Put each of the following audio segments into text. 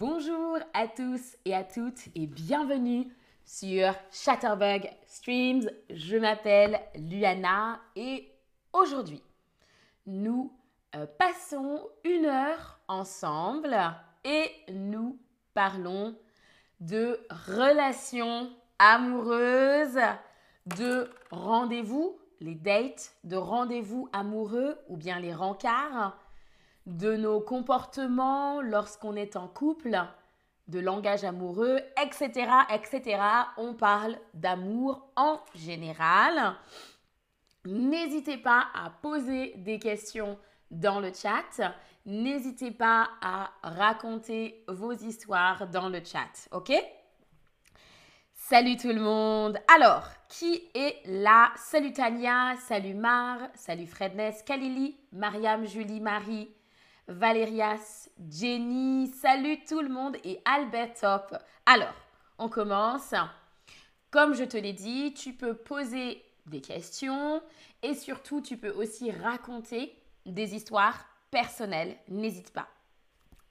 Bonjour à tous et à toutes et bienvenue sur Chatterbug Streams. Je m'appelle Luana et aujourd'hui, nous euh, passons une heure ensemble et nous parlons de relations amoureuses, de rendez-vous, les dates, de rendez-vous amoureux ou bien les rencarts de nos comportements lorsqu'on est en couple, de langage amoureux, etc., etc. On parle d'amour en général. N'hésitez pas à poser des questions dans le chat. N'hésitez pas à raconter vos histoires dans le chat, ok? Salut tout le monde Alors, qui est là? Salut Tania, salut Mar, salut Fredness, Kalili, Mariam, Julie, Marie, Valérias, Jenny, salut tout le monde et Albert Top. Alors, on commence. Comme je te l'ai dit, tu peux poser des questions et surtout tu peux aussi raconter des histoires personnelles. N'hésite pas.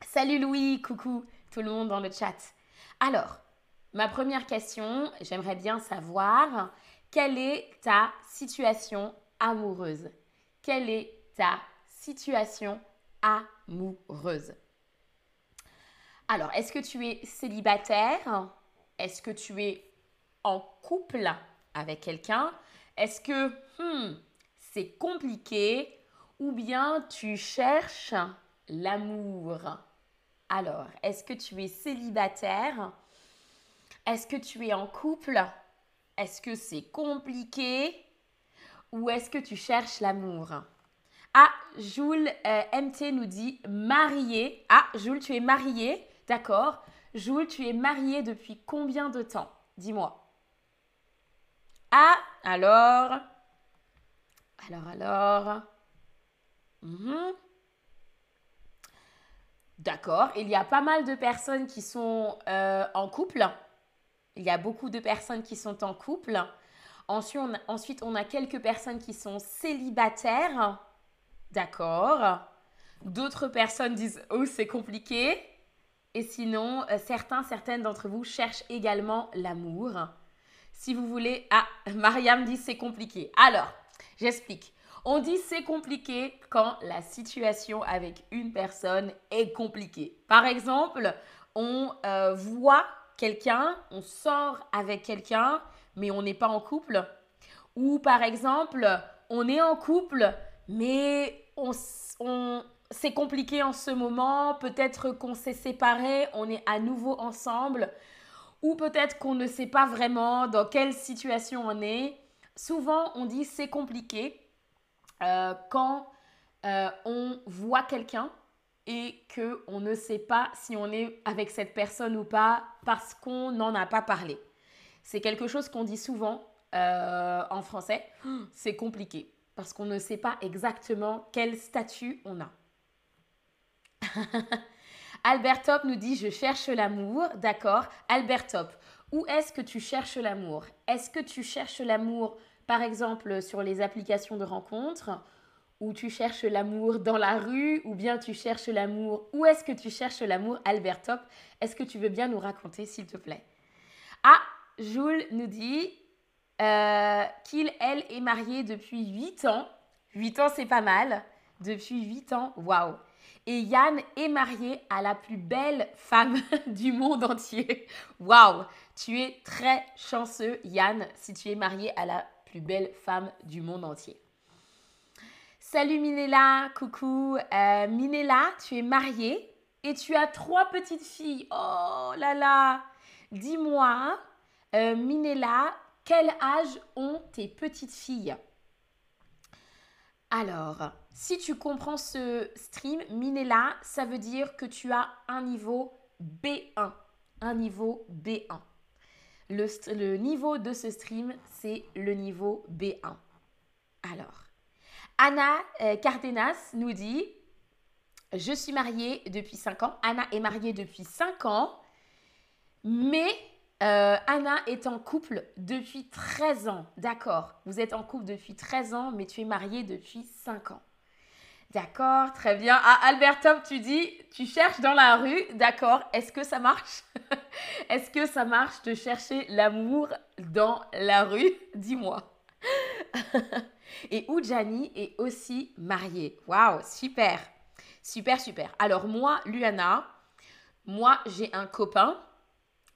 Salut Louis, coucou tout le monde dans le chat. Alors, ma première question, j'aimerais bien savoir quelle est ta situation amoureuse? Quelle est ta situation amoureuse. Alors, est-ce que tu es célibataire? Est-ce que tu es en couple avec quelqu'un? Est-ce que hmm, c'est compliqué? Ou bien tu cherches l'amour? Alors, est-ce que tu es célibataire? Est-ce que tu es en couple? Est-ce que c'est compliqué? Ou est-ce que tu cherches l'amour? Ah, Jules euh, MT nous dit marié. Ah, Jules, tu es marié. D'accord. Jules, tu es marié depuis combien de temps? Dis-moi. Ah, alors. Alors, alors. Mhm. D'accord. Il y a pas mal de personnes qui sont euh, en couple. Il y a beaucoup de personnes qui sont en couple. Ensuite, on a quelques personnes qui sont célibataires. D'accord. D'autres personnes disent Oh, c'est compliqué. Et sinon, euh, certains, certaines d'entre vous cherchent également l'amour. Si vous voulez. Ah, Mariam dit c'est compliqué. Alors, j'explique. On dit c'est compliqué quand la situation avec une personne est compliquée. Par exemple, on euh, voit quelqu'un, on sort avec quelqu'un, mais on n'est pas en couple. Ou par exemple, on est en couple, mais on, c'est compliqué en ce moment, peut-être qu'on s'est séparés, on est à nouveau ensemble, ou peut-être qu'on ne sait pas vraiment dans quelle situation on est. Souvent, on dit c'est compliqué euh, quand euh, on voit quelqu'un et que on ne sait pas si on est avec cette personne ou pas parce qu'on n'en a pas parlé. C'est quelque chose qu'on dit souvent euh, en français. C'est compliqué parce qu'on ne sait pas exactement quel statut on a. Albert Top nous dit je cherche l'amour. D'accord. Albert Top, où est-ce que tu cherches l'amour? Est-ce que tu cherches l'amour par exemple sur les applications de rencontres ou tu cherches l'amour dans la rue ou bien tu cherches l'amour? Où est-ce que tu cherches l'amour Albert Top? Est-ce que tu veux bien nous raconter s'il te plaît? Ah, Jules nous dit euh, qu'il, elle, est mariée depuis 8 ans. 8 ans, c'est pas mal. Depuis 8 ans, waouh. Et Yann est marié à la plus belle femme du monde entier. Waouh, tu es très chanceux, Yann, si tu es marié à la plus belle femme du monde entier. Salut Minella, coucou. Euh, Minella, tu es mariée et tu as trois petites filles. Oh là là. Dis-moi, euh, Minella, quel âge ont tes petites filles? Alors, si tu comprends ce stream, Minella, ça veut dire que tu as un niveau B1. Un niveau B1. Le, niveau de ce stream, c'est le niveau B1. Alors, Anna euh, Cardenas nous dit Je suis mariée depuis 5 ans. Anna est mariée depuis 5 ans, mais euh, Anna est en couple depuis 13 ans. D'accord, vous êtes en couple depuis 13 ans, mais tu es mariée depuis 5 ans. D'accord, très bien. Ah, Albert tu dis, tu cherches dans la rue. D'accord, est-ce que ça marche? Est-ce que ça marche de chercher l'amour dans la rue? Dis-moi. Et Oujani est aussi mariée. Waouh, super. Super, super. Alors moi, Luana, moi, j'ai un copain.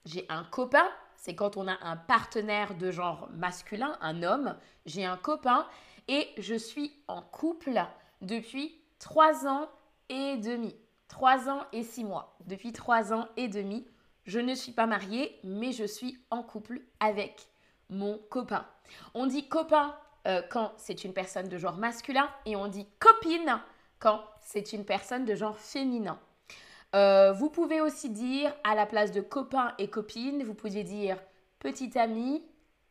J'ai un copain, c'est quand on a un partenaire de genre masculin, un homme. J'ai un copain et je suis en couple depuis trois ans et demi. Trois ans et six mois. Depuis trois ans et demi, je ne suis pas mariée, mais je suis en couple avec mon copain. On dit copain euh, quand c'est une personne de genre masculin et on dit copine quand c'est une personne de genre féminin. Euh, vous pouvez aussi dire à la place de copain et copine, vous pouvez dire petit ami,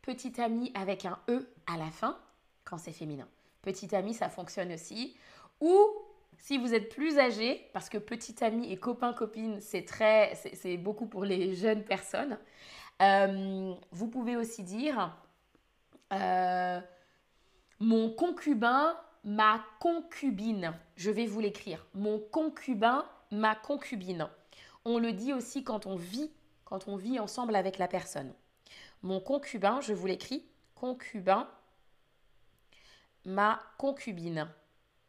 petit ami avec un E à la fin quand c'est féminin. Petit ami, ça fonctionne aussi. Ou si vous êtes plus âgé, parce que petit ami et copain copine, c'est très, c'est beaucoup pour les jeunes personnes. Euh, vous pouvez aussi dire euh, mon concubin, ma concubine. Je vais vous l'écrire. Mon concubin, ma concubine. On le dit aussi quand on vit, quand on vit ensemble avec la personne. Mon concubin, je vous l'écris, concubin, ma concubine.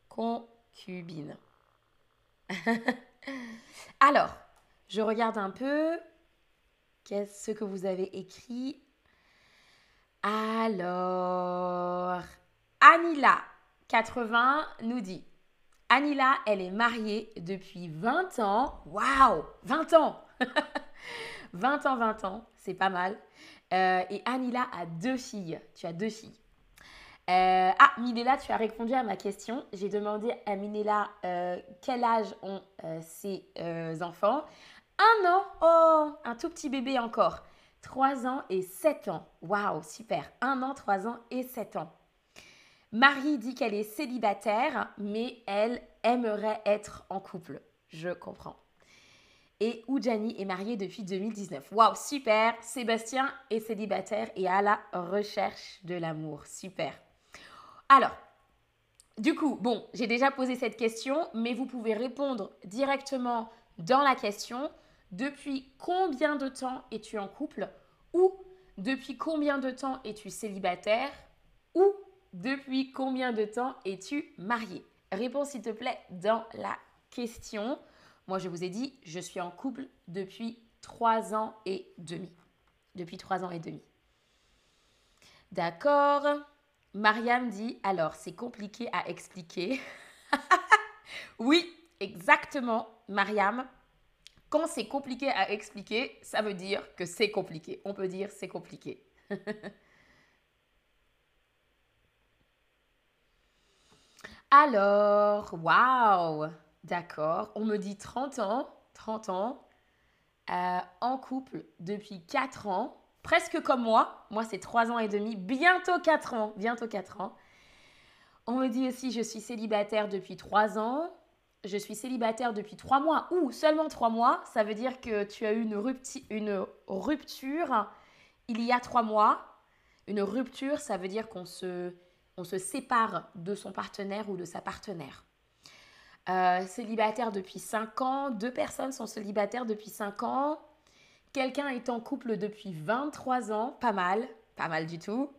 Concubine. Alors, je regarde un peu qu'est-ce que vous avez écrit? Alors, Anila, 80, nous dit Anila, elle est mariée depuis 20 ans. Waouh 20 ans 20 ans, 20 ans, c'est pas mal. Euh, et Anila a deux filles. Tu as deux filles. Euh, ah, Minella, tu as répondu à ma question. J'ai demandé à Minella euh, quel âge ont ses enfants. Un an, oh, un tout petit bébé encore. Trois ans et sept ans. Waouh, super. Un an, trois ans et sept ans. Marie dit qu'elle est célibataire, mais elle aimerait être en couple. Je comprends. Et Oudjani est mariée depuis 2019. Waouh, super. Sébastien est célibataire et à la recherche de l'amour. Super. Alors, du coup, bon, j'ai déjà posé cette question, mais vous pouvez répondre directement dans la question. Depuis combien de temps es-tu en couple? Ou depuis combien de temps es-tu célibataire? Ou depuis combien de temps es-tu marié? Réponds s'il te plaît dans la question. Moi, je vous ai dit, je suis en couple depuis trois ans et demi. Depuis trois ans et demi. D'accord. Mariam dit, alors, c'est compliqué à expliquer. oui, exactement, Mariam. Quand c'est compliqué à expliquer, ça veut dire que c'est compliqué. On peut dire c'est compliqué. Alors, waouh, d'accord. On me dit 30 ans, 30 ans, euh, en couple depuis 4 ans, presque comme moi. Moi, c'est 3 ans et demi, bientôt 4 ans, bientôt 4 ans. On me dit aussi, je suis célibataire depuis 3 ans. Je suis célibataire depuis 3 mois ou seulement 3 mois. Ça veut dire que tu as eu une, une rupture il y a 3 mois. Une rupture, ça veut dire qu'on se on se sépare de son partenaire ou de sa partenaire. Euh, célibataire depuis 5 ans, deux personnes sont célibataires depuis 5 ans, quelqu'un est en couple depuis 23 ans, pas mal, pas mal du tout.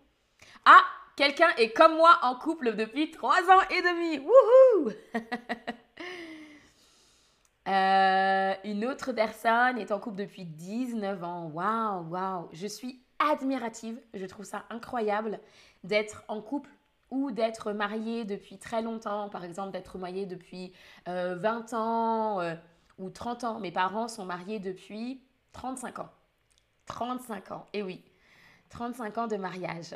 Ah, quelqu'un est comme moi en couple depuis 3 ans et demi, wouhou euh, Une autre personne est en couple depuis 19 ans, waouh, waouh, je suis admirative, je trouve ça incroyable d'être en couple ou d'être marié depuis très longtemps, par exemple d'être marié depuis 20 euh, ans euh, ou 30 ans. Mes parents sont mariés depuis 35 ans. 35 ans, et eh oui, 35 ans de mariage.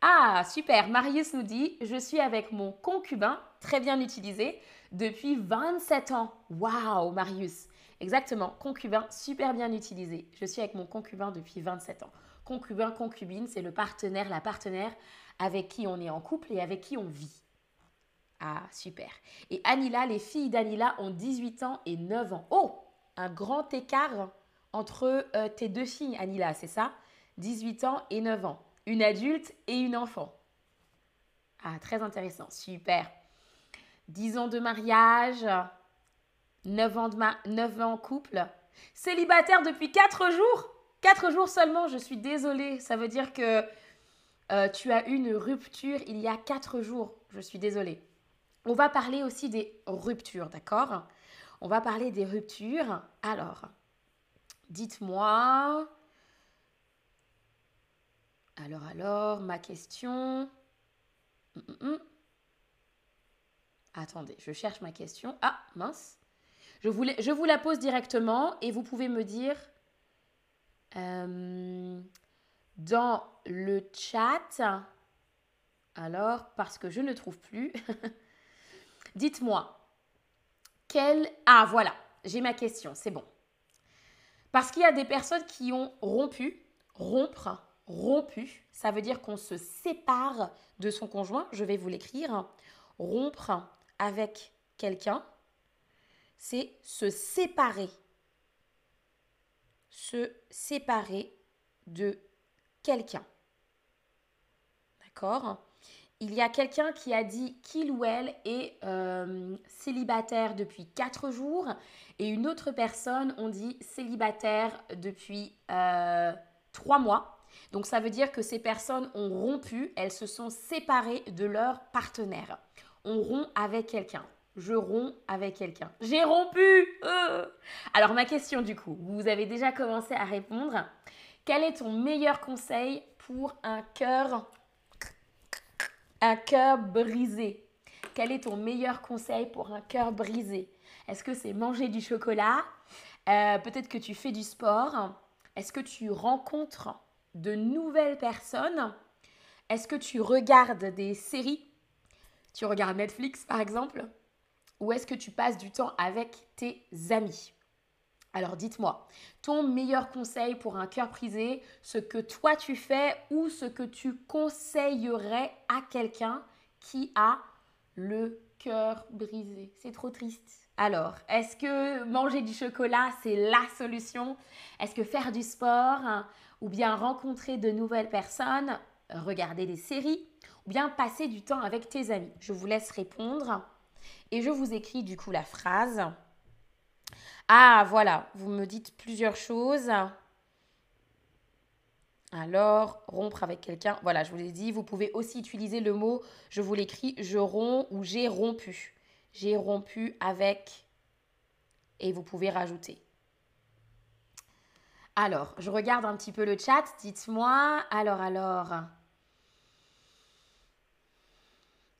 Ah, super, Marius nous dit, je suis avec mon concubin, très bien utilisé, depuis 27 ans. Waouh, Marius. Exactement, concubin, super bien utilisé. Je suis avec mon concubin depuis 27 ans. Concubin, concubine, c'est le partenaire, la partenaire avec qui on est en couple et avec qui on vit. Ah, super. Et Anila, les filles d'Anila ont 18 ans et 9 ans. Oh, un grand écart entre euh, tes deux filles, Anila, c'est ça? 18 ans et 9 ans. Une adulte et une enfant. Ah, très intéressant. Super. 10 ans de mariage, 9 ans, de ma 9 ans en couple, célibataire depuis 4 jours? 4 jours seulement, je suis désolée. Ça veut dire que euh, tu as eu une rupture il y a 4 jours. Je suis désolée. On va parler aussi des ruptures, d'accord? On va parler des ruptures. Alors, dites-moi. Alors, alors, ma question. Hum, hum, hum. Attendez, je cherche ma question. Ah, mince. Je je vous la pose directement et vous pouvez me dire euh, dans le chat. Alors, parce que je ne trouve plus. Dites-moi, quel... Ah, voilà, j'ai ma question, c'est bon. Parce qu'il y a des personnes qui ont rompu, rompre, rompu, ça veut dire qu'on se sépare de son conjoint, je vais vous l'écrire. Rompre avec quelqu'un, c'est se séparer. Se séparer de quelqu'un. D'accord? Il y a quelqu'un qui a dit qu'il ou elle est euh, célibataire depuis 4 jours et une autre personne, on dit célibataire depuis euh, 3 mois. Donc ça veut dire que ces personnes ont rompu, elles se sont séparées de leur partenaire on rompt avec quelqu'un. Je romps avec quelqu'un. J'ai rompu euh. Alors ma question du coup, vous avez déjà commencé à répondre. Quel est ton meilleur conseil pour un cœur un cœur brisé? Quel est ton meilleur conseil pour un cœur brisé? Est-ce que c'est manger du chocolat? Euh, Peut-être que tu fais du sport? Est-ce que tu rencontres de nouvelles personnes? Est-ce que tu regardes des séries? Tu regardes Netflix par exemple? Ou est-ce que tu passes du temps avec tes amis? Alors dites-moi, ton meilleur conseil pour un cœur brisé, ce que toi tu fais ou ce que tu conseillerais à quelqu'un qui a le cœur brisé? C'est trop triste. Alors, est-ce que manger du chocolat, c'est la solution? Est-ce que faire du sport ou bien rencontrer de nouvelles personnes, regarder des séries bien passer du temps avec tes amis? Je vous laisse répondre et je vous écris du coup la phrase. Ah voilà, vous me dites plusieurs choses. Alors, rompre avec quelqu'un, voilà, je vous l'ai dit, vous pouvez aussi utiliser le mot, je vous l'écris, je romps ou j'ai rompu. J'ai rompu avec, et vous pouvez rajouter. Alors, je regarde un petit peu le chat, dites-moi, alors, alors.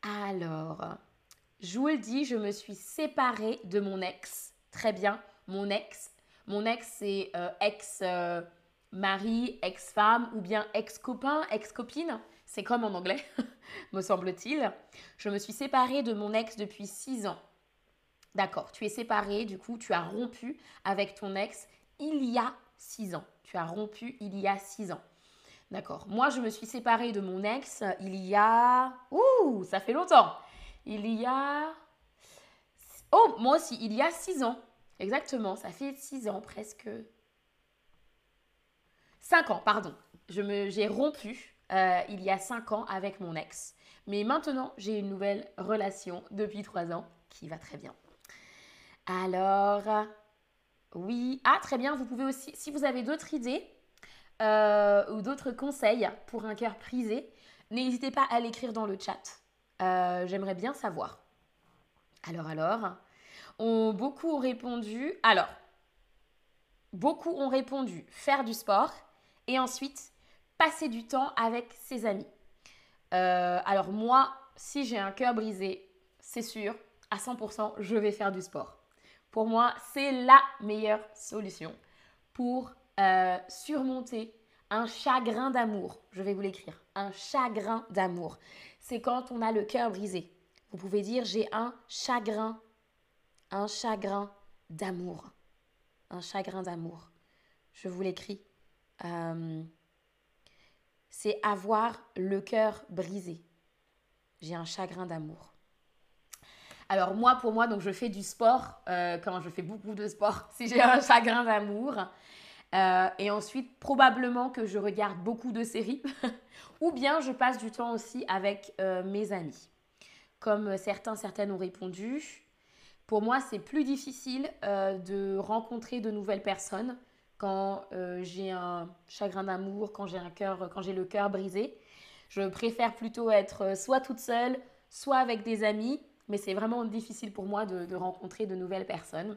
Alors, Joule dit Je me suis séparée de mon ex. Très bien, mon ex. Mon ex, c'est euh, ex-mari, euh, ex-femme ou bien ex-copain, ex-copine. C'est comme en anglais, me semble-t-il. Je me suis séparée de mon ex depuis 6 ans. D'accord, tu es séparée, du coup, tu as rompu avec ton ex il y a 6 ans. Tu as rompu il y a 6 ans. D'accord. Moi, je me suis séparée de mon ex il y a... Ouh, ça fait longtemps. Il y a... Oh, moi aussi, il y a six ans. Exactement, ça fait six ans presque. Cinq ans, pardon. J'ai rompu euh, il y a cinq ans avec mon ex. Mais maintenant, j'ai une nouvelle relation depuis trois ans qui va très bien. Alors, oui. Ah, très bien. Vous pouvez aussi, si vous avez d'autres idées, euh, ou d'autres conseils pour un cœur prisé, n'hésitez pas à l'écrire dans le chat. Euh, j'aimerais bien savoir. Alors, alors, on, beaucoup ont répondu. Alors, beaucoup ont répondu faire du sport et ensuite passer du temps avec ses amis. Euh, alors moi, si j'ai un cœur brisé, c'est sûr, à 100%, je vais faire du sport. Pour moi, c'est la meilleure solution pour euh, surmonter un chagrin d'amour. Je vais vous l'écrire. Un chagrin d'amour. C'est quand on a le cœur brisé. Vous pouvez dire j'ai un chagrin. Un chagrin d'amour. Un chagrin d'amour. Je vous l'écris. Euh, c'est avoir le cœur brisé. J'ai un chagrin d'amour. Alors moi, pour moi, donc je fais du sport euh, quand je fais beaucoup de sport. Si j'ai un chagrin d'amour, euh, et ensuite, probablement que je regarde beaucoup de séries. ou bien je passe du temps aussi avec euh, mes amis. comme certains, certaines ont répondu. Pour moi, c'est plus difficile euh, de rencontrer de nouvelles personnes quand euh, j'ai un chagrin d'amour, quand j'ai un quand j'ai le cœur brisé. Je préfère plutôt être soit toute seule, soit avec des amis, mais c'est vraiment difficile pour moi de, rencontrer de nouvelles personnes.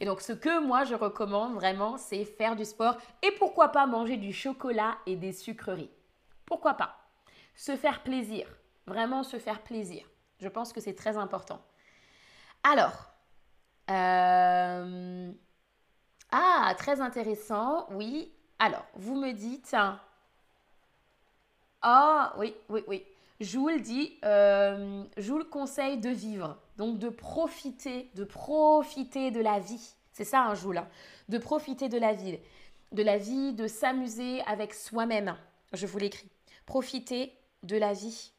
Et donc, ce que moi je recommande vraiment, c'est faire du sport et pourquoi pas manger du chocolat et des sucreries. Pourquoi pas? Se faire plaisir, vraiment se faire plaisir. Je pense que c'est très important. Alors, euh, ah, très intéressant, oui. Alors, vous me dites, ah, oui, oui, oui. Joule dit, euh, Joule conseille de vivre, donc de profiter, de profiter de la vie. C'est ça un Joule, hein. de profiter de la vie, de la vie, de s'amuser avec soi-même. Je vous l'écris. Profiter de la vie.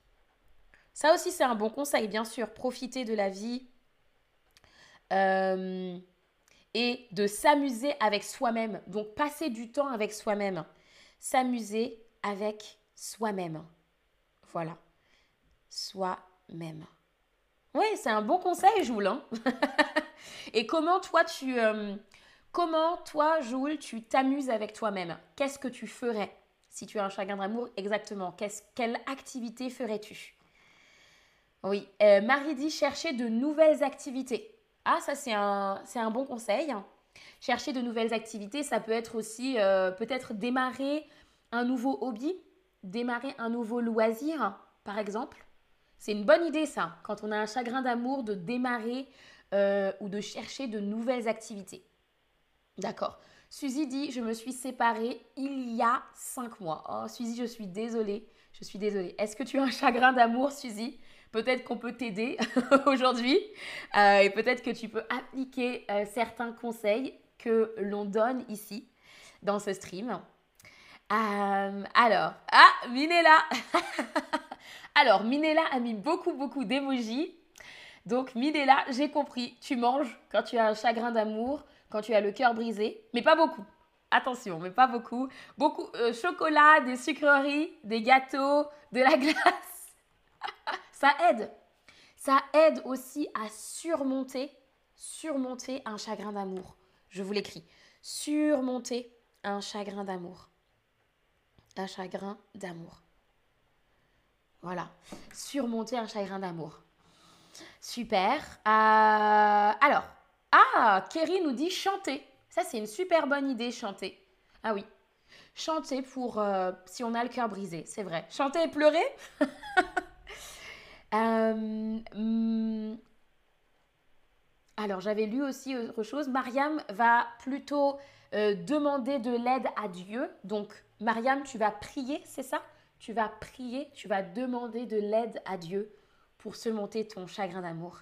Ça aussi, c'est un bon conseil, bien sûr. Profiter de la vie, euh, et de s'amuser avec soi-même. Donc passer du temps avec soi-même. S'amuser avec soi-même. Voilà. Soi-même. Oui, c'est un bon conseil, Joule. Hein. et comment toi, tu... Euh, comment toi, Joule, tu t'amuses avec toi-même? Qu'est-ce que tu ferais si tu as un chagrin d'amour? Exactement. quelle activité ferais-tu? Oui. Euh, Marie dit chercher de nouvelles activités. Ah, ça, c'est un, bon conseil. Chercher de nouvelles activités, ça peut être aussi euh, peut-être démarrer un nouveau hobby, démarrer un nouveau loisir, par exemple. C'est une bonne idée, ça, quand on a un chagrin d'amour, de démarrer euh, ou de chercher de nouvelles activités. D'accord. Suzy dit, je me suis séparée il y a cinq mois. Oh, Suzy, je suis désolée. Je suis désolée. Est-ce que tu as un chagrin d'amour, Suzy? Peut-être qu'on peut t'aider aujourd'hui euh, et peut-être que tu peux appliquer euh, certains conseils que l'on donne ici dans ce stream. Alors, ah, Minella Alors, Minella a mis beaucoup, beaucoup d'émojis. Donc, Minella, j'ai compris, tu manges quand tu as un chagrin d'amour, quand tu as le cœur brisé, mais pas beaucoup. Attention, mais pas beaucoup. Beaucoup chocolat, des sucreries, des gâteaux, de la glace. Ça aide. Ça aide aussi à surmonter, surmonter un chagrin d'amour. Je vous l'écris. Surmonter un chagrin d'amour. Un chagrin d'amour. Voilà. Surmonter un chagrin d'amour. Super. Euh, alors, ah, Kerry nous dit chanter. Ça, c'est une super bonne idée, chanter. Ah oui. Chanter pour euh, si on a le cœur brisé, c'est vrai. Chanter et pleurer? Euh, hmm, alors, j'avais lu aussi autre chose. Mariam va plutôt demander de l'aide à Dieu. Donc, Mariam, tu vas prier, c'est ça? Tu vas prier, tu vas demander de l'aide à Dieu pour surmonter ton chagrin d'amour.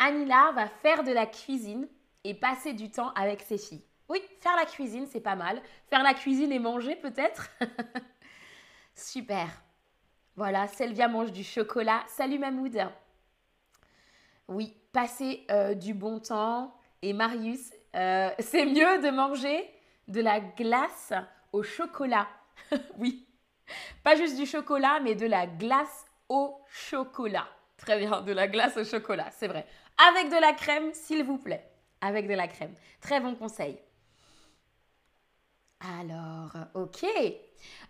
Anila va faire de la cuisine et passer du temps avec ses filles. Oui, faire la cuisine, c'est pas mal. Faire la cuisine et manger, peut-être Super. Voilà, Selvia mange du chocolat. Salut Mahmoud. Oui, passer euh, du bon temps. Et Marius, euh, c'est mieux de manger de la glace au chocolat. oui, pas juste du chocolat, mais de la glace au chocolat. Très bien, de la glace au chocolat, c'est vrai. Avec de la crème, s'il vous plaît. Avec de la crème. Très bon conseil. Alors, ok.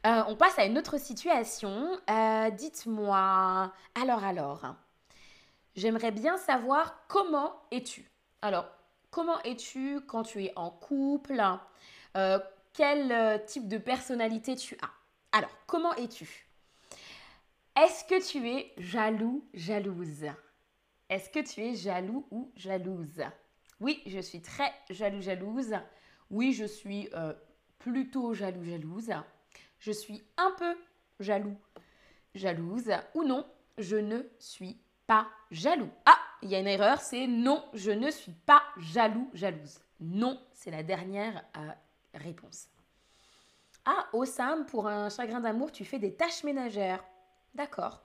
Euh, on passe à une autre situation. Euh, dites-moi, alors, alors, j'aimerais bien savoir comment es-tu? Alors, comment es-tu quand tu es en couple? Euh, Quel type de personnalité tu as? Alors, comment es-tu? Est-ce que tu es jaloux, jalouse? Est-ce que tu es jaloux ou jalouse? Oui, je suis très jaloux, jalouse. Oui, je suis plutôt jaloux, jalouse. Je suis un peu jaloux, jalouse. Ou non, je ne suis pas jaloux. Ah, il y a une erreur, c'est non, je ne suis pas jaloux, jalouse. Non, c'est la dernière euh, réponse. Ah, Osam, pour un chagrin d'amour, tu fais des tâches ménagères. D'accord.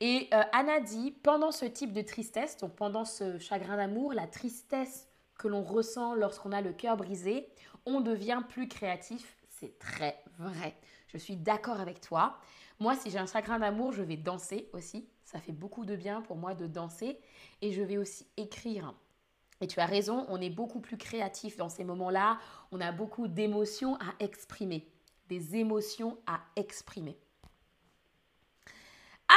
Et euh, Anna dit, pendant ce type de tristesse, donc pendant ce chagrin d'amour, la tristesse que l'on ressent lorsqu'on a le cœur brisé, on devient plus créatif, C'est très vrai. Je suis d'accord avec toi. Moi, si j'ai un chagrin d'amour, je vais danser aussi. Ça fait beaucoup de bien pour moi de danser. Et je vais aussi écrire. Et tu as raison, on est beaucoup plus créatif dans ces moments-là. On a beaucoup d'émotions à exprimer. Des émotions à exprimer.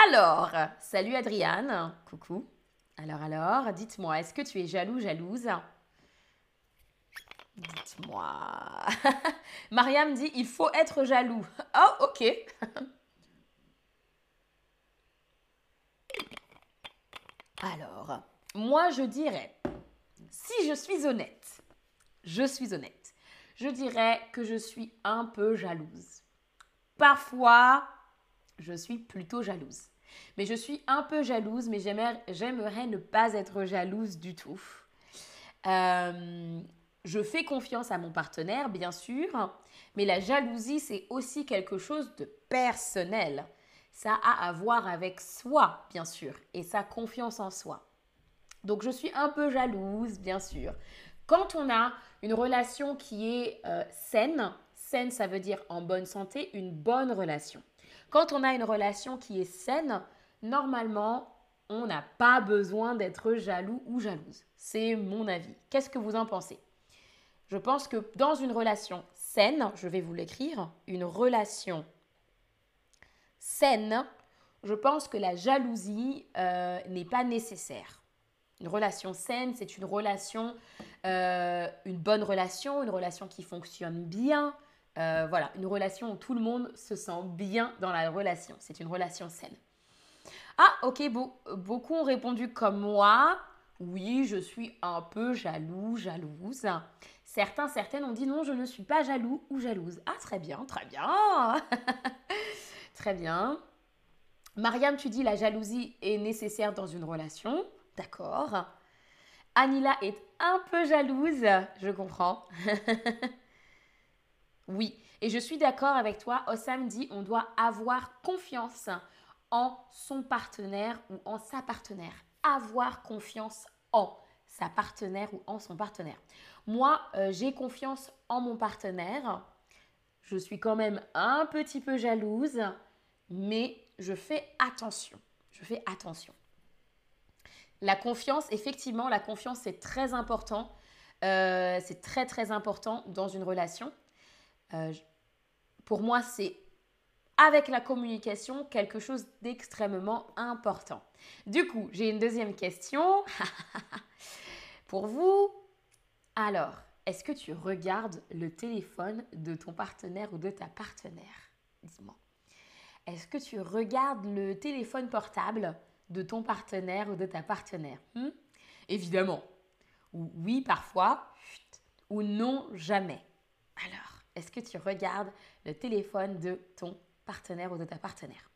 Alors, salut Adriane. Coucou. Alors, alors, dites-moi, est-ce que tu es jaloux, jalouse? Dites-moi. Mariam dit, il faut être jaloux. Oh, ok. Alors, moi je dirais, si je suis honnête, je suis honnête, je dirais que je suis un peu jalouse. Parfois, je suis plutôt jalouse. Mais je suis un peu jalouse, mais j'aimerais ne pas être jalouse du tout. Euh, je fais confiance à mon partenaire, bien sûr, mais la jalousie, c'est aussi quelque chose de personnel. Ça a à voir avec soi, bien sûr, et sa confiance en soi. Donc je suis un peu jalouse, bien sûr. Quand on a une relation qui est euh, saine, saine ça veut dire en bonne santé, une bonne relation. Quand on a une relation qui est saine, normalement, on n'a pas besoin d'être jaloux ou jalouse. C'est mon avis. Qu'est-ce que vous en pensez? Je pense que dans une relation saine, je vais vous l'écrire, une relation saine, je pense que la jalousie euh, n'est pas nécessaire. Une relation saine, c'est une relation, euh, une bonne relation, une relation qui fonctionne bien. Euh, voilà, une relation où tout le monde se sent bien dans la relation. C'est une relation saine. Ah, ok, beaucoup ont répondu comme moi. Oui, je suis un peu jaloux, jalouse. Certains, certaines ont dit non, je ne suis pas jaloux ou jalouse. Ah, très bien, très bien. très bien. Mariam, tu dis la jalousie est nécessaire dans une relation. D'accord. Anila est un peu jalouse, je comprends. oui, et je suis d'accord avec toi. Osam dit on doit avoir confiance en son partenaire ou en sa partenaire. Avoir confiance en sa partenaire ou en son partenaire. Moi, euh, j'ai confiance en mon partenaire. Je suis quand même un petit peu jalouse, mais je fais attention. Je fais attention. La confiance, effectivement, la confiance, c'est très important. Euh, c'est très, très important dans une relation. Euh, pour moi, c'est avec la communication quelque chose d'extrêmement important. Du coup, j'ai une deuxième question pour vous. Alors, est-ce que tu regardes le téléphone de ton partenaire ou de ta partenaire? Dis-moi. Est-ce que tu regardes le téléphone portable? De ton partenaire ou de ta partenaire hmm? Évidemment. Oui, parfois. Ou non, jamais. Alors, est-ce que tu regardes le téléphone de ton partenaire ou de ta partenaire?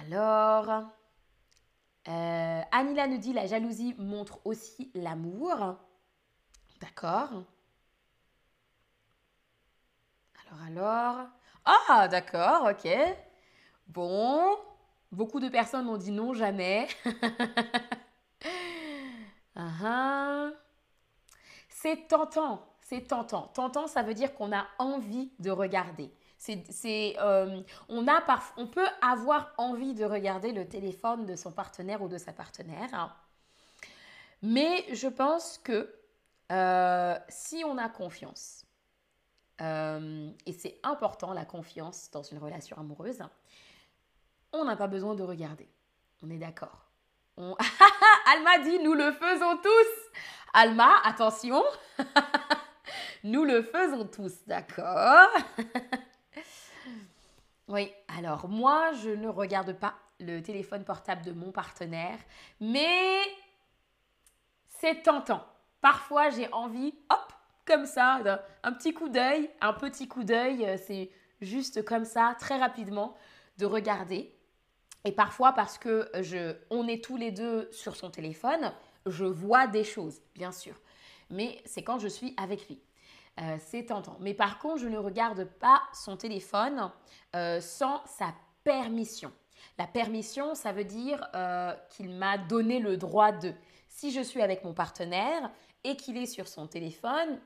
Alors, euh, Anila nous dit la jalousie montre aussi l'amour. D'accord. Alors, alors. Ah, d'accord, ok. Bon, beaucoup de personnes ont dit non, jamais. uh C'est tentant, c'est tentant. Tentant, ça veut dire qu'on a envie de regarder. C'est, euh, on peut avoir envie de regarder le téléphone de son partenaire ou de sa partenaire. Mais je pense que euh, si on a confiance, euh, et c'est important la confiance dans une relation amoureuse, on n'a pas besoin de regarder. On est d'accord. Alma dit, nous le faisons tous. Alma, attention. nous le faisons tous, d'accord Oui, alors moi, je ne regarde pas le téléphone portable de mon partenaire, mais c'est tentant. Parfois, j'ai envie, hop, comme ça, un petit coup d'œil, un petit coup d'œil, euh, c'est juste comme ça, très rapidement, de regarder. Et parfois, parce que je, on est tous les deux sur son téléphone, je vois des choses, bien sûr. Mais c'est quand je suis avec lui. Euh, c'est tentant. Mais par contre, je ne regarde pas son téléphone euh, sans sa permission. La permission, ça veut dire euh, qu'il m'a donné le droit de. Si je suis avec mon partenaire et qu'il est sur son téléphone,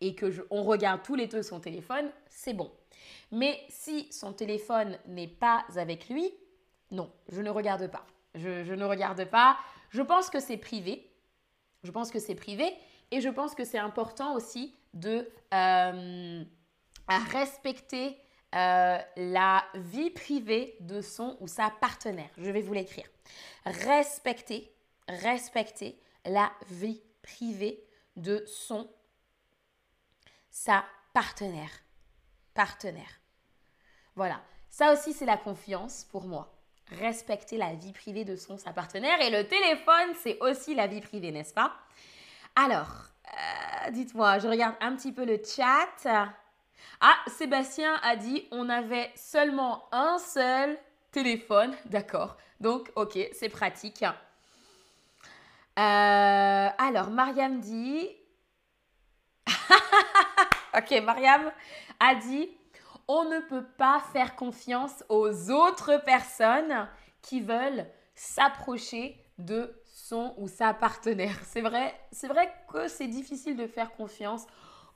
et que on regarde tous les deux son téléphone, c'est bon. Mais si son téléphone n'est pas avec lui, non, je ne regarde pas. Je, ne regarde pas. Je pense que c'est privé. Je pense que c'est privé. Et je pense que c'est important aussi de euh, respecter euh, la vie privée de son ou sa partenaire. Je vais vous l'écrire. Respecter, respecter la vie privée de son, sa partenaire. Partenaire. Voilà. Ça aussi, c'est la confiance pour moi. Respecter la vie privée de son, partenaire. Et le téléphone, c'est aussi la vie privée, n'est-ce pas? Alors, euh, dites-moi, je regarde un petit peu le chat. Ah, Sébastien a dit on avait seulement un seul téléphone. D'accord. Donc, ok, c'est pratique. Euh, alors, Mariam dit. ok, Mariam a dit on ne peut pas faire confiance aux autres personnes qui veulent s'approcher de son ou sa partenaire. C'est vrai, c'est vrai que c'est difficile de faire confiance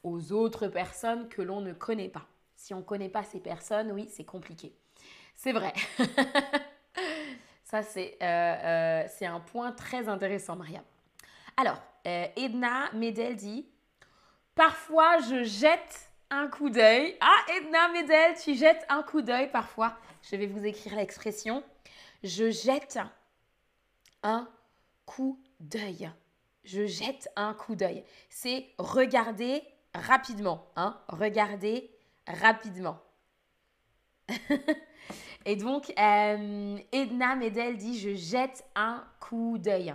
aux autres personnes que l'on ne connaît pas. Si on ne connaît pas ces personnes, oui, c'est compliqué. C'est vrai. Ça, c'est euh, euh, c'est un point très intéressant, Maria. Alors, euh, Edna Medel dit Parfois, je jette un coup d'œil. Ah, Edna Medel, tu jettes un coup d'œil parfois. Je vais vous écrire l'expression. Je jette un coup d'œil. Je jette un coup d'œil. C'est regarder rapidement. Hein? Regarder rapidement. Et donc, euh, Edna Medel dit Je jette un coup d'œil.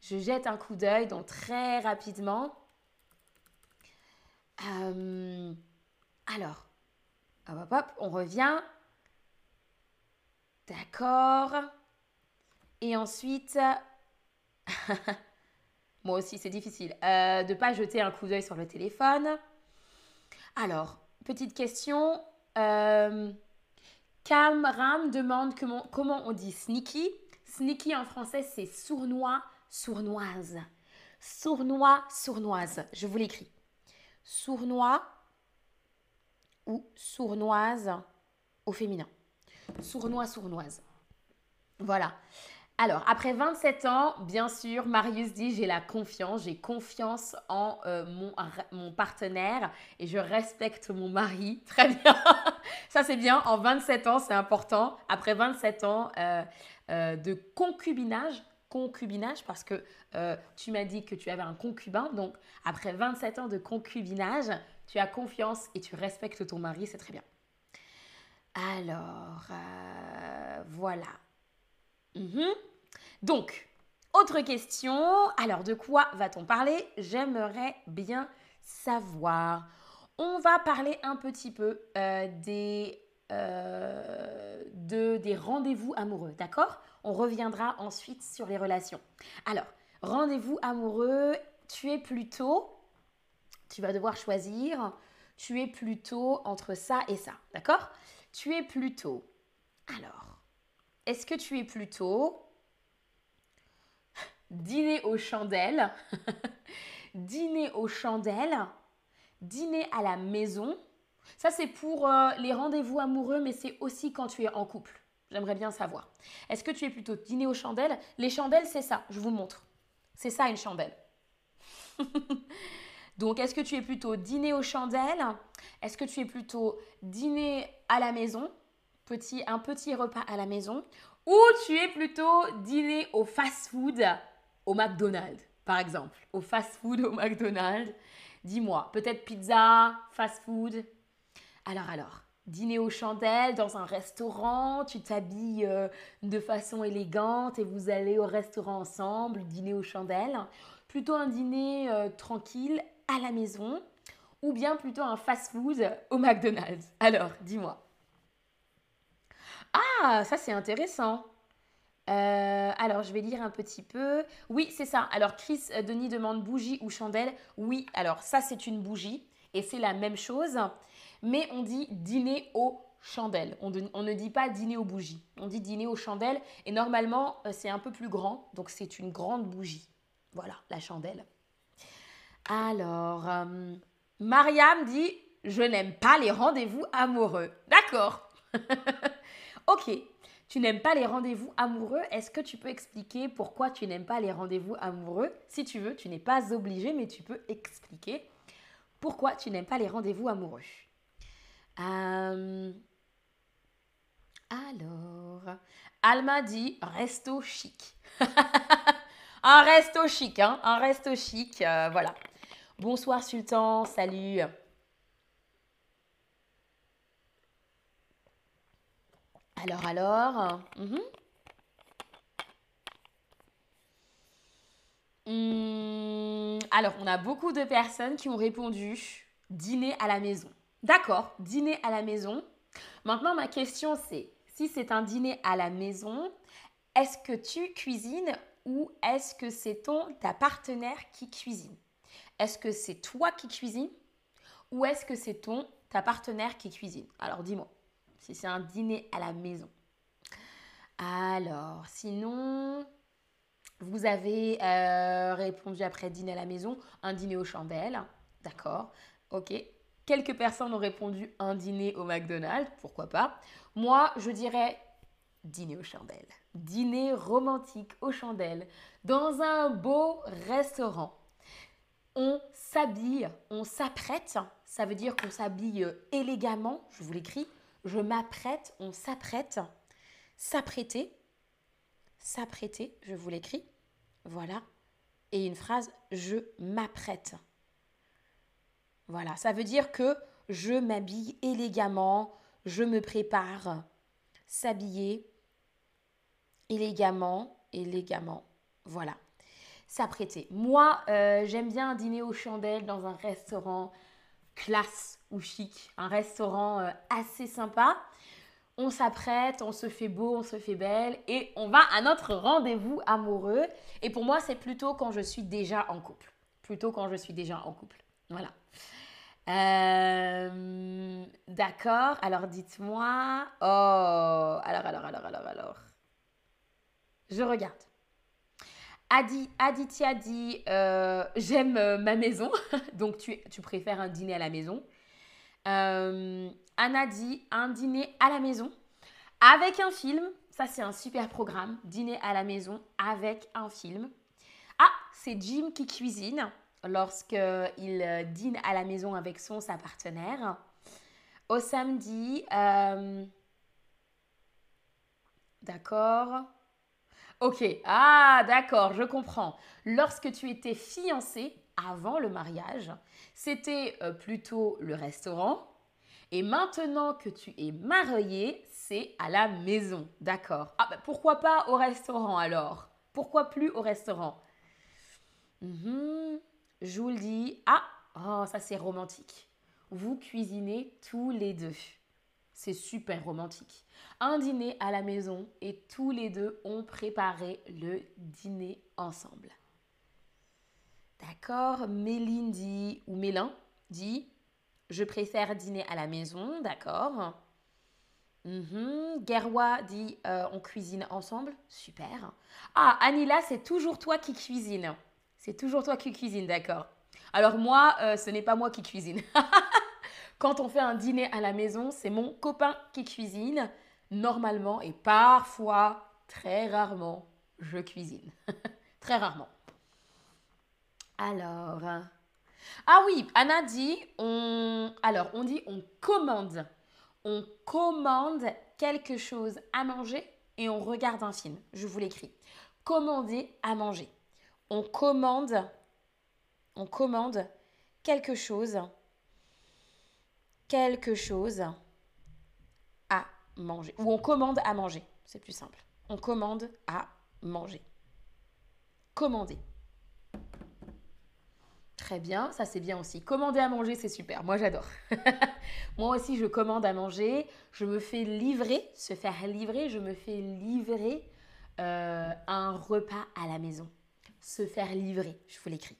Je jette un coup d'œil, donc très rapidement. Euh, alors, hop, hop, on revient. D'accord. Et ensuite, moi aussi c'est difficile, euh, de ne pas jeter un coup d'œil sur le téléphone. Alors, petite question. Euh, Ram demande comment, comment on dit sneaky. Sneaky en français c'est sournois, sournoise. Sournois, sournoise. Je vous l'écris. Sournois ou sournoise au féminin. Sournois, sournoise. Voilà. Alors, après 27 ans, bien sûr, Marius dit j'ai la confiance, j'ai confiance en euh, mon, mon, partenaire et je respecte mon mari. Très bien. Ça, c'est bien. En 27 ans, c'est important. Après 27 ans euh, euh, de concubinage, concubinage, parce que tu m'as dit que tu avais un concubin. Donc, après 27 ans de concubinage, tu as confiance et tu respectes ton mari. C'est très bien. Alors, voilà. Mhm. Donc, autre question. Alors, de quoi va-t-on parler? J'aimerais bien savoir. On va parler un petit peu euh, euh, de, des rendez-vous amoureux, d'accord? On reviendra ensuite sur les relations. Alors, rendez-vous amoureux, tu es plutôt, tu vas devoir choisir, tu es plutôt entre ça et ça, d'accord? Tu es plutôt, alors, est-ce que tu es plutôt dîner aux chandelles, dîner aux chandelles, dîner à la maison? Ça, c'est pour euh, les rendez-vous amoureux, mais c'est aussi quand tu es en couple. J'aimerais bien savoir. Est-ce que tu es plutôt dîner aux chandelles? Les chandelles, c'est ça, je vous montre. C'est ça une chandelle. Donc, est-ce que tu es plutôt dîner aux chandelles? Est-ce que tu es plutôt dîner à la maison? Petit, un petit repas à la maison? Ou tu es plutôt dîner au fast-food au McDonald's, par exemple? Au fast-food au McDonald's. Dis-moi, peut-être pizza, fast-food. Alors, alors, dîner aux chandelles dans un restaurant, tu t'habilles euh, de façon élégante et vous allez au restaurant ensemble, dîner aux chandelles. Plutôt un dîner euh, tranquille à la maison ou bien plutôt un fast-food au McDonald's. Alors, dis-moi. Ah, ça c'est intéressant. Euh, alors, je vais lire un petit peu. Oui, c'est ça. Alors, Chris euh, Denis demande bougie ou chandelle. Oui, alors ça, c'est une bougie et c'est la même chose. Mais on dit dîner aux chandelles. On, ne dit pas dîner aux bougies. On dit dîner aux chandelles. Et normalement, euh, c'est un peu plus grand. Donc, c'est une grande bougie. Voilà, la chandelle. Alors, Mariam dit Je n'aime pas les rendez-vous amoureux. D'accord. ok. Tu n'aimes pas les rendez-vous amoureux. Est-ce que tu peux expliquer pourquoi tu n'aimes pas les rendez-vous amoureux? Si tu veux, tu n'es pas obligé, mais tu peux expliquer pourquoi tu n'aimes pas les rendez-vous amoureux. Euh, alors, Alma dit resto chic. un resto chic, hein, un resto chic, euh, voilà. Bonsoir Sultan, salut. Alors, alors. Mhm. Hmm, alors, on a beaucoup de personnes qui ont répondu dîner à la maison. D'accord, dîner à la maison. Maintenant, ma question c'est, si c'est un dîner à la maison, est-ce que tu cuisines ou est-ce que c'est ton ta partenaire qui cuisine? Est-ce que c'est toi qui cuisines ou est-ce que c'est ton ta partenaire qui cuisine? Alors dis-moi, si c'est un dîner à la maison. Alors, sinon, vous avez euh, répondu après dîner à la maison, un dîner aux chandelles. D'accord, ok. Quelques personnes ont répondu un dîner au McDonald's, pourquoi pas. Moi, je dirais dîner aux chandelles. Dîner romantique aux chandelles dans un beau restaurant. On s'habille, on s'apprête. Ça veut dire qu'on s'habille élégamment. Je vous l'écris. Je m'apprête, on s'apprête. S'apprêter. S'apprêter, je vous l'écris. Voilà. Et une phrase, je m'apprête. Voilà, ça veut dire que je m'habille élégamment, je me prépare. S'habiller élégamment, élégamment. Voilà. S'apprêter. Moi, euh, j'aime bien dîner aux chandelles dans un restaurant classe ou chic, un restaurant euh, assez sympa. On s'apprête, on se fait beau, on se fait belle et on va à notre rendez-vous amoureux. Et pour moi, c'est plutôt quand je suis déjà en couple. Plutôt quand je suis déjà en couple. Voilà. Euh, d'accord, alors dites-moi. Oh, alors, alors, alors, alors, alors. Je regarde. Adi, Aditya dit euh, J'aime euh, ma maison. Donc, tu, préfères un dîner à la maison. Anna dit Un dîner à la maison avec un film. Ça, c'est un super programme. Dîner à la maison avec un film. Ah, c'est Jim qui cuisine lorsqu'il euh, dîne à la maison avec son sa partenaire. Au samedi, euh, d'accord. Ok, ah d'accord, je comprends. Lorsque tu étais fiancé avant le mariage, c'était euh, plutôt le restaurant. Et maintenant que tu es marié, c'est à la maison. D'accord. Ah, bah, pourquoi pas au restaurant alors? Pourquoi plus au restaurant? Mhm. Jules dit Ah, oh, ça c'est romantique. Vous cuisinez tous les deux. C'est super romantique. Un dîner à la maison et tous les deux ont préparé le dîner ensemble. D'accord Méline dit, ou Mélin dit Je préfère dîner à la maison. D'accord. Mm dit euh, On cuisine ensemble. Super. Ah, Anila, c'est toujours toi qui cuisines. C'est toujours toi qui cuisines, d'accord. Alors moi, euh, ce n'est pas moi qui cuisine. Quand on fait un dîner à la maison, c'est mon copain qui cuisine. Normalement et parfois, très rarement, je cuisine. très rarement. Alors, ah oui, Anna dit, on, alors on dit on commande. On commande quelque chose à manger et on regarde un film. Je vous l'écris. Commander à manger on commande, on commande quelque chose, quelque chose à manger. Ou on commande à manger, c'est plus simple. On commande à manger. Commander. Très bien, ça c'est bien aussi. Commander à manger, c'est super. Moi j'adore. Moi aussi, je commande à manger. Je me fais livrer, se faire livrer, je me fais livrer euh, un repas à la maison se faire livrer, je vous l'écris.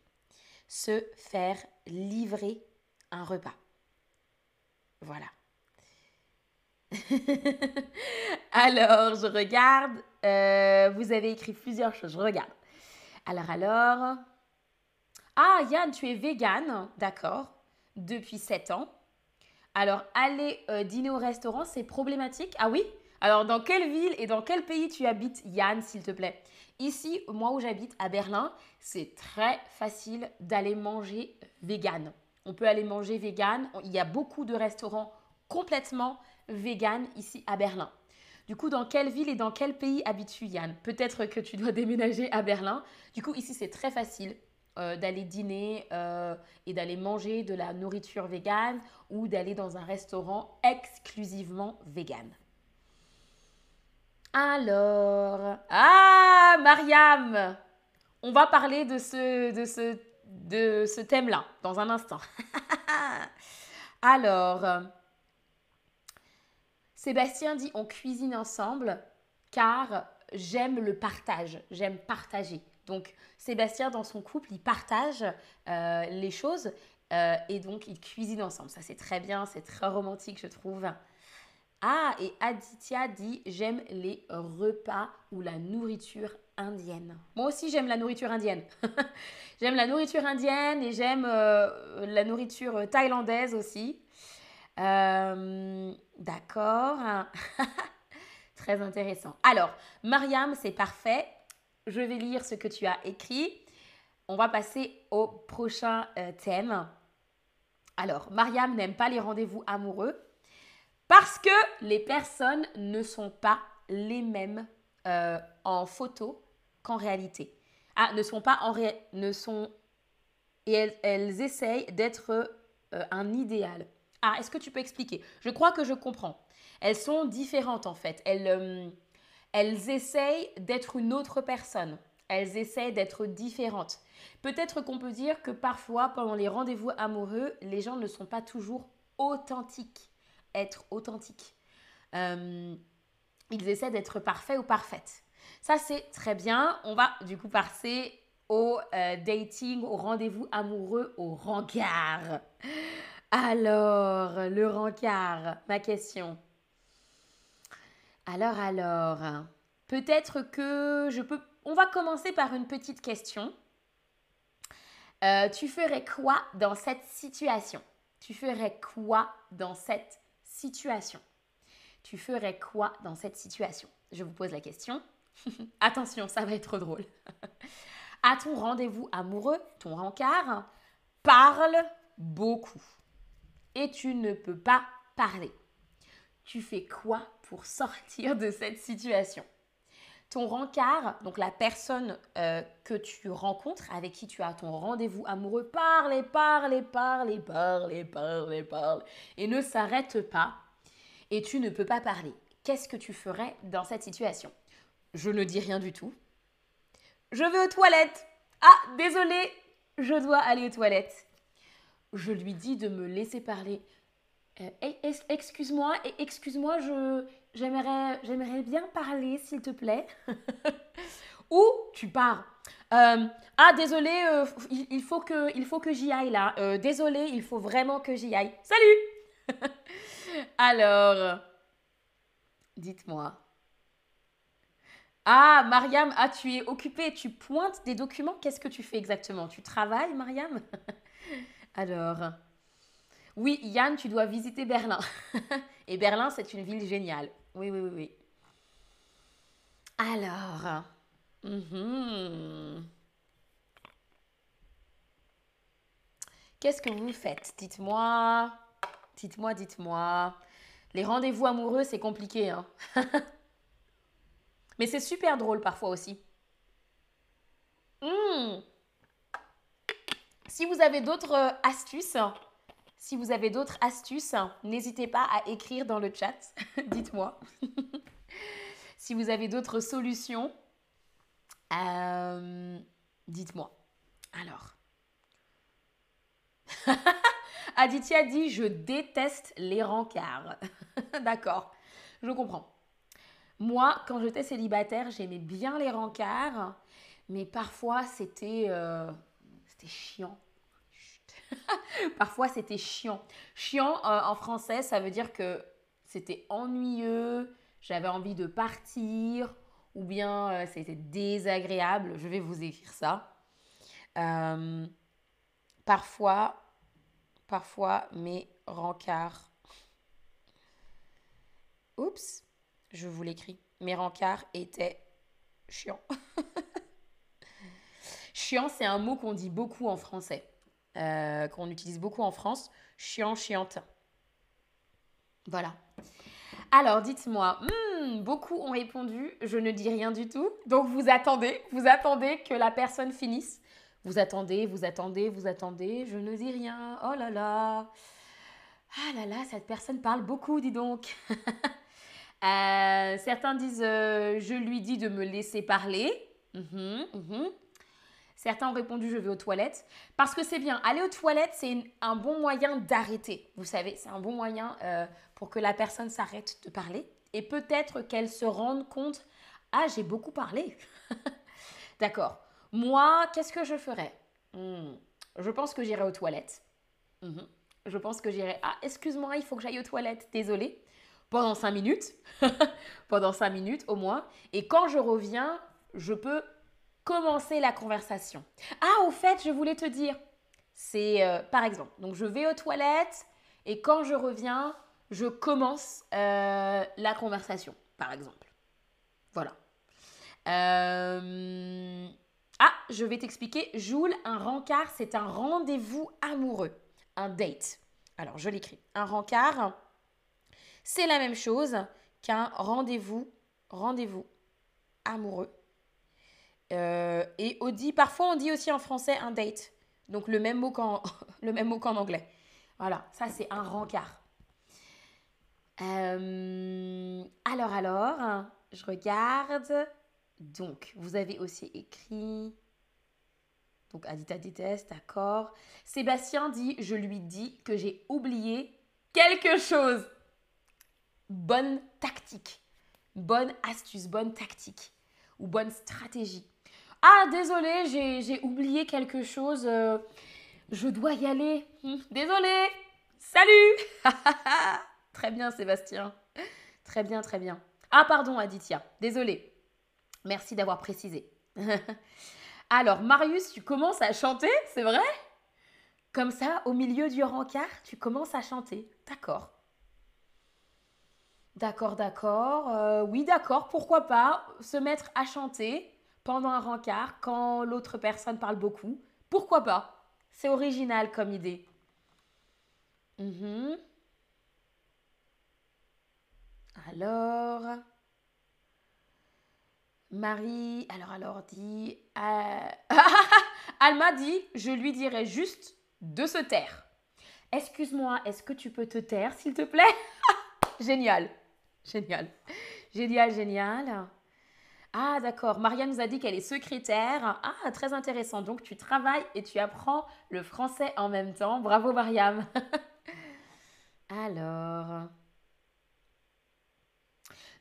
Se faire livrer un repas. Voilà. alors, je regarde. Euh, vous avez écrit plusieurs choses. Je regarde. Alors, alors. Ah, Yann, tu es vegan. D'accord. depuis 7 ans. Alors, aller euh, dîner au restaurant, c'est problématique? Ah oui? Alors, dans quelle ville et dans quel pays tu habites, Yann, s'il te plaît? Ici, moi où j'habite, à Berlin, c'est très facile d'aller manger vegan. On peut aller manger vegan. Il y a beaucoup de restaurants complètement vegan ici à Berlin. Du coup, dans quelle ville et dans quel pays habites-tu, Yann? Peut-être que tu dois déménager à Berlin. Du coup, ici, c'est très facile euh, d'aller dîner euh, et d'aller manger de la nourriture végane ou d'aller dans un restaurant exclusivement vegan. Alors, ah, Mariam, on va parler de ce, de ce, de ce thème-là dans un instant. Alors, Sébastien dit on cuisine ensemble car j'aime le partage, j'aime partager. Donc Sébastien dans son couple, il partage euh, les choses euh, et donc ils cuisinent ensemble. Ça c'est très bien, c'est très romantique je trouve. Ah, et Aditya dit j'aime les repas ou la nourriture indienne. Moi aussi j'aime la nourriture indienne. j'aime la nourriture indienne et j'aime euh, la nourriture thaïlandaise aussi. Euh, d'accord. Très intéressant. Alors, Mariam, c'est parfait. Je vais lire ce que tu as écrit. On va passer au prochain euh, thème. Alors, Mariam n'aime pas les rendez-vous amoureux parce que les personnes ne sont pas les mêmes euh, en photo qu'en réalité. Ah, ne sont pas en réalité. ne sont et elles, essayent d'être un idéal. Ah, est-ce que tu peux expliquer? Je crois que je comprends. Elles sont différentes en fait. Elles, euh, elles essayent d'être une autre personne. Elles essayent d'être différentes. Peut-être qu'on peut dire que parfois, pendant les rendez-vous amoureux, les gens ne sont pas toujours authentiques. Être authentique. Euh, ils essaient d'être parfaits ou parfaites. Ça, c'est très bien. On va du coup passer au euh, dating, au rendez-vous amoureux, au rencard. Alors, le rencard, ma question. Alors, alors, peut-être que je peux... On va commencer par une petite question. Euh, tu ferais quoi dans cette situation? Tu ferais quoi dans cette situation Tu ferais quoi dans cette situation? Je vous pose la question. Attention, ça va être drôle. à ton rendez-vous amoureux, ton rencard parle beaucoup et tu ne peux pas parler. Tu fais quoi pour sortir de cette situation? Ton rencard, donc la personne euh, que tu rencontres, avec qui tu as ton rendez-vous amoureux, parle et parle et parle et parle et parle et parle et ne s'arrête pas et tu ne peux pas parler. Qu'est-ce que tu ferais dans cette situation? Je ne dis rien du tout. Je vais aux toilettes. Ah, désolé, je dois aller aux toilettes je lui dis de me laisser parler. Euh, excuse-moi, excuse-moi, je j'aimerais j'aimerais bien parler, s'il te plaît. Ou tu pars? Euh, ah désolé, euh, il, faut que j'y aille là. désolé, il faut vraiment que j'y aille. Salut. Alors, dites-moi. Ah, Mariam, ah, tu es occupée, tu pointes des documents. Qu'est-ce que tu fais exactement? Tu travailles, Mariam? Alors, oui, Yann, tu dois visiter Berlin. Et Berlin, c'est une ville géniale. Oui, oui, oui, oui. Alors, mhm. qu'est-ce que vous faites? Dites-moi, dites-moi, dites-moi. Les rendez-vous amoureux, c'est compliqué. Hein Mais c'est super drôle parfois aussi. Mmh. Si vous avez d'autres euh, astuces, si vous avez d'autres astuces, n'hésitez pas à écrire dans le chat. Dites-moi. si vous avez d'autres solutions, euh, dites-moi. Alors. Aditya dit Je déteste les rencarts. D'accord, je comprends. Moi, quand j'étais célibataire, j'aimais bien les rencarts, mais parfois c'était euh, chiant. Parfois, c'était chiant. Chiant euh, en français, ça veut dire que c'était ennuyeux, j'avais envie de partir, ou bien euh, c'était désagréable. Je vais vous écrire ça. Euh, parfois, parfois mes rencarts. Oups, je vous l'écris. Mes rencarts étaient chiants. Chiant, c'est un mot qu'on dit beaucoup en français, euh, qu'on utilise beaucoup en France. Chiant, chiante. Voilà. Alors, dites-moi, hmm, beaucoup ont répondu, je ne dis rien du tout. Donc, vous attendez, vous attendez que la personne finisse. Vous attendez, vous attendez, vous attendez, je ne dis rien. Oh là là. Ah là là, cette personne parle beaucoup, dis donc. Euh, certains disent, euh, je lui dis de me laisser parler. Mhm, mhm. Certains ont répondu je vais aux toilettes. Parce que c'est bien, aller aux toilettes, c'est un bon moyen d'arrêter. Vous savez, c'est un bon moyen euh, pour que la personne s'arrête de parler. Et peut-être qu'elle se rende compte, ah, j'ai beaucoup parlé. D'accord. Moi, qu'est-ce que je ferais? Hmm. Je pense que j'irai aux toilettes. Mhm. Je pense que j'irai, ah, excuse-moi, il faut que j'aille aux toilettes, désolé. Pendant cinq minutes. Pendant cinq minutes au moins. Et quand je reviens, je peux commencer la conversation. Ah, au fait, je voulais te dire, c'est euh, par exemple, donc je vais aux toilettes et quand je reviens, je commence euh, la conversation, par exemple. Voilà. Euh, ah, je vais t'expliquer. Joule, un rencard, c'est un rendez-vous amoureux, un date. Alors, je l'écris. Un rencard, c'est la même chose qu'un rendez-vous, rendez-vous amoureux. Euh, et Audi, parfois on dit aussi en français un date. Donc le même mot qu'en, le même mot qu'en anglais. Voilà, ça c'est un rencard. Euh, alors, alors, je regarde. Donc, vous avez aussi écrit. Donc, Adita déteste, d'accord. Sébastien dit Je lui dis que j'ai oublié quelque chose. Bonne tactique, bonne astuce, bonne tactique ou bonne stratégie. Ah, désolé, j'ai oublié quelque chose. Euh, je dois y aller. Hmm, désolé. Salut. très bien, Sébastien. Très bien, très bien. Ah, pardon, Aditya. Désolé. Merci d'avoir précisé. Alors, Marius, tu commences à chanter, c'est vrai? Comme ça, au milieu du rencard, tu commences à chanter. D'accord. D'accord, d'accord. Euh, oui, d'accord, pourquoi pas se mettre à chanter pendant un rencard quand l'autre personne parle beaucoup. Pourquoi pas? C'est original comme idée. Mhm. Alors, Marie, alors alors dit, euh... Alma dit, je lui dirais juste de se taire. Excuse-moi, est-ce que tu peux te taire, s'il te plaît? Génial, génial, génial, génial. Ah, d'accord. Maria nous a dit qu'elle est secrétaire. Ah, très intéressant. Donc, tu travailles et tu apprends le français en même temps. Bravo, Mariam. Alors.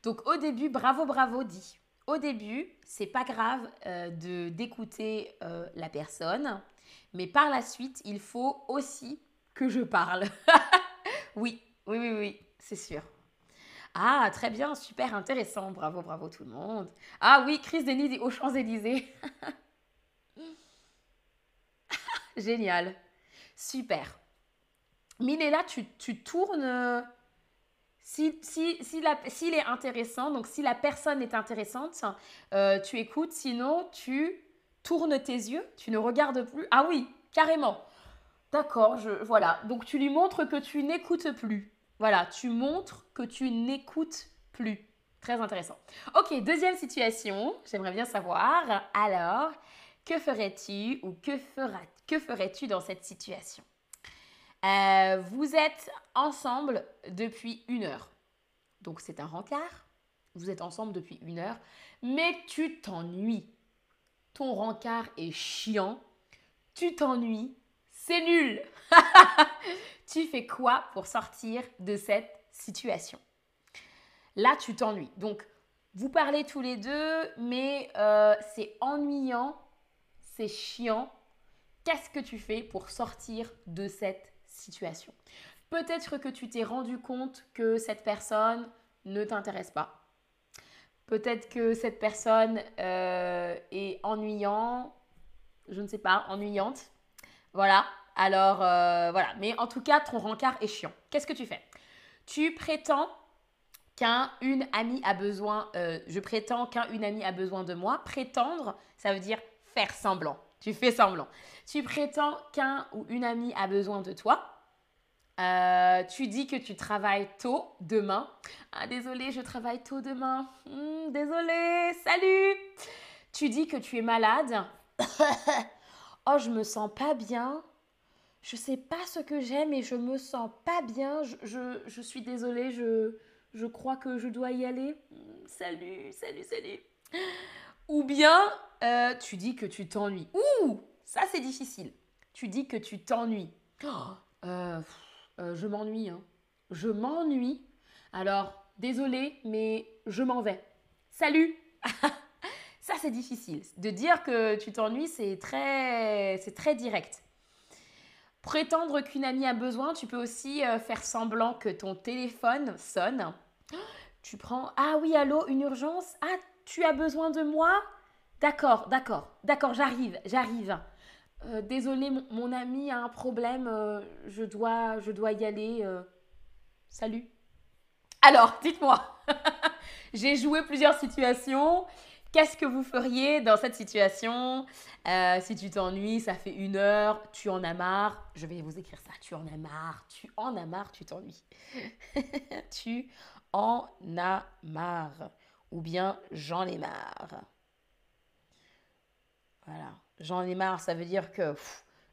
Donc, au début, bravo, bravo, dit. Au début, c'est pas grave euh, de d'écouter euh, la personne, mais par la suite, il faut aussi que je parle. oui, oui, oui, oui, c'est sûr. Ah, très bien, super intéressant. Bravo, bravo tout le monde. Ah oui, Chris Denis dit aux Champs-Élysées. Génial. Super. Minella, tu, tu tournes. Si, si, si s'il est intéressant, donc si la personne est intéressante, euh, tu écoutes, sinon tu tournes tes yeux, tu ne regardes plus. Ah oui, carrément. D'accord, je, voilà. Donc tu lui montres que tu n'écoutes plus. Voilà, tu montres que tu n'écoutes plus. Très intéressant. Ok, deuxième situation, j'aimerais bien savoir, alors, que ferais-tu ou que, que ferais-tu dans cette situation? Euh, Vous êtes ensemble depuis une heure. Donc c'est un rencard. Vous êtes ensemble depuis une heure, mais tu t'ennuies. Ton rencard est chiant. Tu t'ennuies. C'est nul. tu fais quoi pour sortir de cette situation? Là, tu t'ennuies. Donc, vous parlez tous les deux, mais euh, c'est ennuyant, c'est chiant. Qu'est-ce que tu fais pour sortir de cette situation? Peut-être que tu t'es rendu compte que cette personne ne t'intéresse pas. Peut-être que cette personne euh, est ennuyant, je ne sais pas, ennuyante. Voilà, Alors, euh, voilà. Mais en tout cas, ton rencard est chiant. Qu'est-ce que tu fais? Tu prétends qu'un une amie a besoin, euh, je prétends qu'un une amie a besoin de moi. Prétendre, ça veut dire faire semblant. Tu fais semblant. Tu prétends qu'un ou une amie a besoin de toi. Euh, tu dis que tu travailles tôt demain. Ah, désolé, je travaille tôt demain. Hmm, désolé, salut. Tu dis que tu es malade. oh, je me sens pas bien. Je sais pas ce que j'aime et je me sens pas bien. Je, suis désolée, je, crois que je dois y aller. Hmm, salut, salut, salut. Ou bien, euh, tu dis que tu t'ennuies. Ouh, ça c'est difficile. Tu dis que tu t'ennuies. Oh, euh, euh, je m'ennuie. Hein. Je m'ennuie. Alors, désolé, mais je m'en vais. Salut Ça, c'est difficile. De dire que tu t'ennuies, c'est très, c'est très direct. Prétendre qu'une amie a besoin, tu peux aussi euh, faire semblant que ton téléphone sonne. Tu prends Ah oui, allô, une urgence? Ah, tu as besoin de moi? D'accord, d'accord, d'accord, j'arrive, j'arrive. Euh, désolé, mon, ami a un problème, euh, je, dois, je dois y aller. Euh. Salut. Alors, dites-moi, j'ai joué plusieurs situations. Qu'est-ce que vous feriez dans cette situation? Si tu t'ennuies, ça fait une heure, tu en as marre. Je vais vous écrire ça, tu en as marre, tu en as marre, tu t'ennuies. tu en as marre. Ou bien j'en ai marre. Voilà. J'en ai marre, ça veut dire que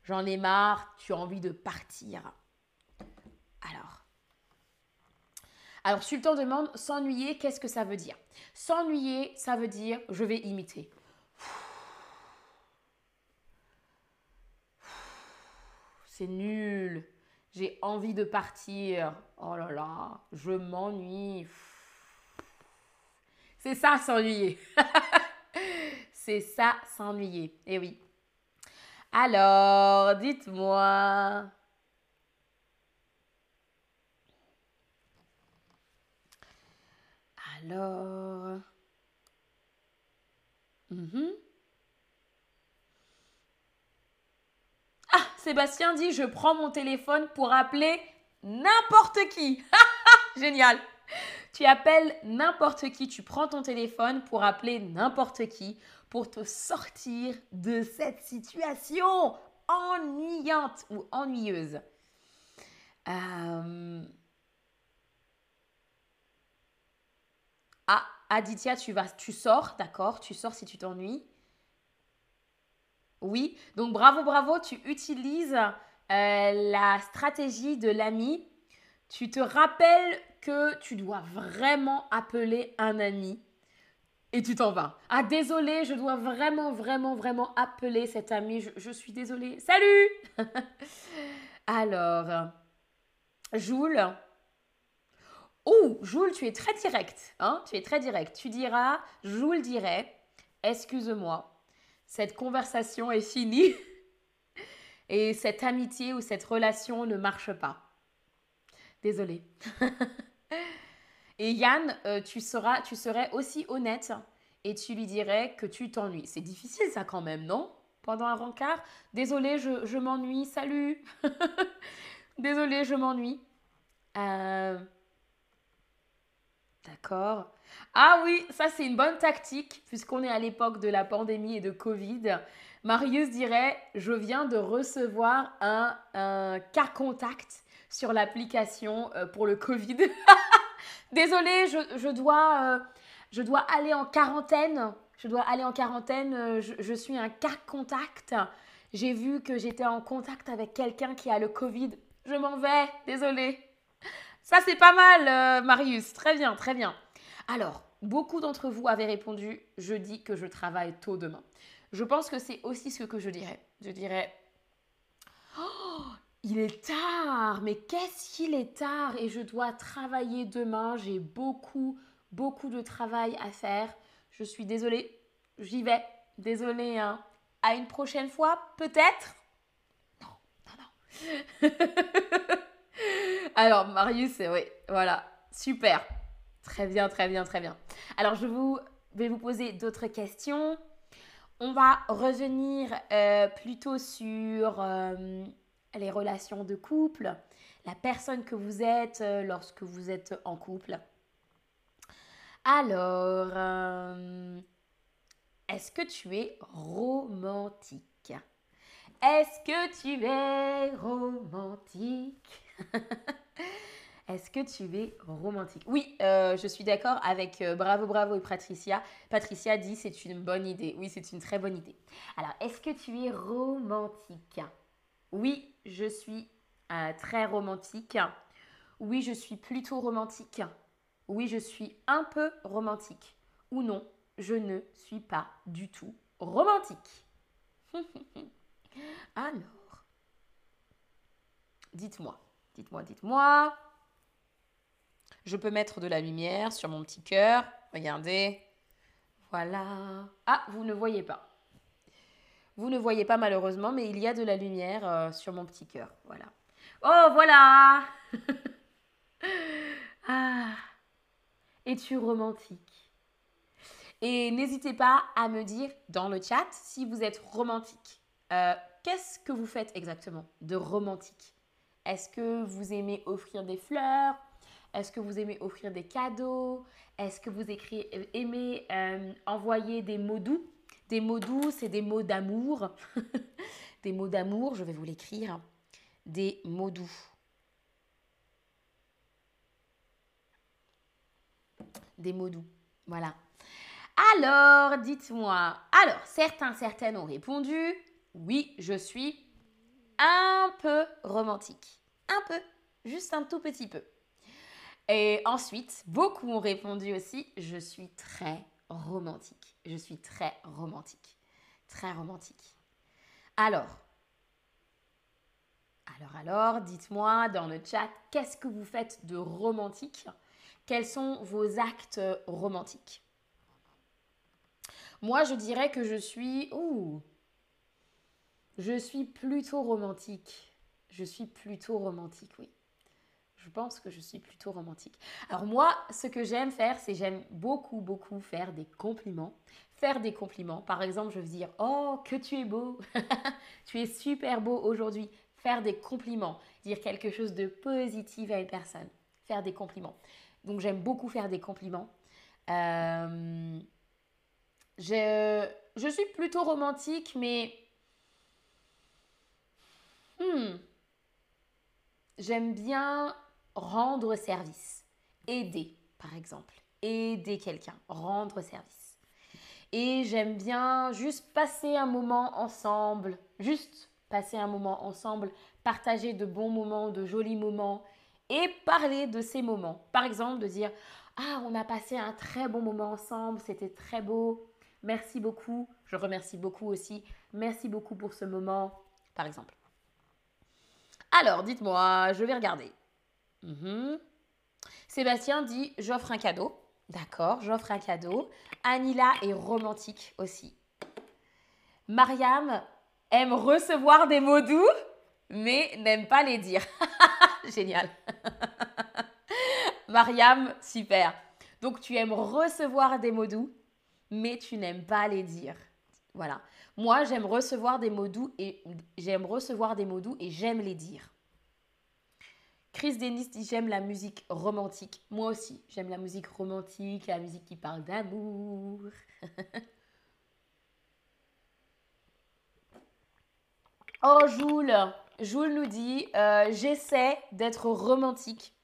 j'en ai marre, tu as envie de partir. Alors. Alors, Sultan demande s'ennuyer, qu'est-ce que ça veut dire? S'ennuyer, ça veut dire je vais imiter. C'est nul. J'ai envie de partir. Oh là là, je m'ennuie. C'est ça, s'ennuyer. C'est ça, s'ennuyer. Eh oui. Alors, dites-moi. Alors. Mhm. Ah, Sébastien dit, je prends mon téléphone pour appeler n'importe qui. Génial. Tu appelles n'importe qui, tu prends ton téléphone pour appeler n'importe qui, pour te sortir de cette situation ennuyante ou ennuyeuse. Euh, ah, Aditya, tu vas, tu sors, d'accord, tu sors si tu t'ennuies. Oui, donc bravo, bravo, tu utilises euh, la stratégie de l'ami. Tu te rappelles que tu dois vraiment appeler un ami et tu t'en vas. Ah, désolé, je dois vraiment, vraiment, vraiment appeler cet ami. Je, suis désolée. Salut Alors, Joule. Oh, Joule, tu es très direct. Hein tu es très direct. Tu diras, Joule dirait, excuse-moi, cette conversation est finie et cette amitié ou cette relation ne marche pas. Désolée. Et Yann, euh, tu, seras, tu serais aussi honnête et tu lui dirais que tu t'ennuies. C'est difficile ça quand même, non? Pendant un rencard? Désolé, je, m'ennuie, salut Désolé, je m'ennuie. Euh, d'accord. Ah oui, ça c'est une bonne tactique puisqu'on est à l'époque de la pandémie et de Covid. Marius dirait, je viens de recevoir un, un cas contact sur l'application euh, pour le Covid. Désolée, je, dois, euh, je dois aller en quarantaine. Je dois aller en quarantaine. Euh, je, suis un cas contact. J'ai vu que j'étais en contact avec quelqu'un qui a le Covid. Je m'en vais. Désolée. Ça, c'est pas mal, euh, Marius. Très bien, très bien. Alors, beaucoup d'entre vous avaient répondu Je dis que je travaille tôt demain. Je pense que c'est aussi ce que je dirais. Je dirais oh, il est tard, mais qu'est-ce qu'il est tard? Et je dois travailler demain. J'ai beaucoup, beaucoup de travail à faire. Je suis désolée, j'y vais. Désolée, hein. À une prochaine fois, peut-être? Non, non, non. Alors, Marius, oui, voilà, super. Très bien, très bien, très bien. Alors, je vais vous poser d'autres questions. On va revenir euh, plutôt sur... Euh, les relations de couple, la personne que vous êtes euh, lorsque vous êtes en couple. Alors, est-ce que tu es romantique? Est-ce que tu es romantique? Est-ce que tu es romantique? Oui, euh, je suis d'accord avec euh, Bravo Bravo et Patricia. Patricia dit c'est une bonne idée. Oui, c'est une très bonne idée. Alors, est-ce que tu es romantique? Oui, je suis euh, très romantique. Oui, je suis plutôt romantique. Oui, je suis un peu romantique. Ou non, je ne suis pas du tout romantique. Alors, dites-moi, dites-moi, dites-moi. Je peux mettre de la lumière sur mon petit cœur. Regardez. Voilà. Ah, vous ne voyez pas. Vous ne voyez pas malheureusement, mais il y a de la lumière euh, sur mon petit cœur. Voilà. Oh, voilà Ah Es-tu romantique? Et n'hésitez pas à me dire dans le chat si vous êtes romantique. Euh, Qu'est-ce que vous faites exactement de romantique? Est-ce que vous aimez offrir des fleurs? Est-ce que vous aimez offrir des cadeaux? Est-ce que vous euh, aimez euh, envoyer des mots doux? Des mots doux, c'est des mots d'amour. des mots d'amour, je vais vous l'écrire. Des mots doux. Des mots doux. Voilà. Alors, dites-moi. Alors, certains, certaines ont répondu. Oui, je suis un peu romantique. Un peu. Juste un tout petit peu. Et ensuite, beaucoup ont répondu aussi, je suis très romantique. Je suis très romantique. Très romantique. Alors, alors, alors, dites-moi dans le chat, qu'est-ce que vous faites de romantique? Quels sont vos actes romantiques? Moi, je dirais que je suis... je suis plutôt romantique. Je suis plutôt romantique, oui. Je pense que je suis plutôt romantique. Alors moi, ce que j'aime faire, c'est j'aime beaucoup, beaucoup faire des compliments. Faire des compliments. Par exemple, je veux dire, oh, que tu es beau. tu es super beau aujourd'hui. Faire des compliments. Dire quelque chose de positif à une personne. Faire des compliments. Donc j'aime beaucoup faire des compliments. Euh, je, je suis plutôt romantique, mais... Hmm, j'aime bien rendre service, aider par exemple, aider quelqu'un, rendre service. Et j'aime bien juste passer un moment ensemble, juste passer un moment ensemble, partager de bons moments, de jolis moments et parler de ces moments. Par exemple, de dire Ah, on a passé un très bon moment ensemble, c'était très beau, merci beaucoup. Je remercie beaucoup aussi, merci beaucoup pour ce moment, par exemple. Alors, dites-moi, je vais regarder. Mhm. Sébastien dit J'offre un cadeau. D'accord, j'offre un cadeau. Anila est romantique aussi. Mariam aime recevoir des mots doux, mais n'aime pas les dire. Génial. Mariam, super. Donc tu aimes recevoir des mots doux, mais tu n'aimes pas les dire. Voilà. Moi, j'aime recevoir des mots doux et j'aime recevoir des mots doux et j'aime les dire. Chris Dennis dit j'aime la musique romantique. Moi aussi, j'aime la musique romantique, la musique qui parle d'amour. oh, Joule, Joule nous dit euh, j'essaie d'être romantique,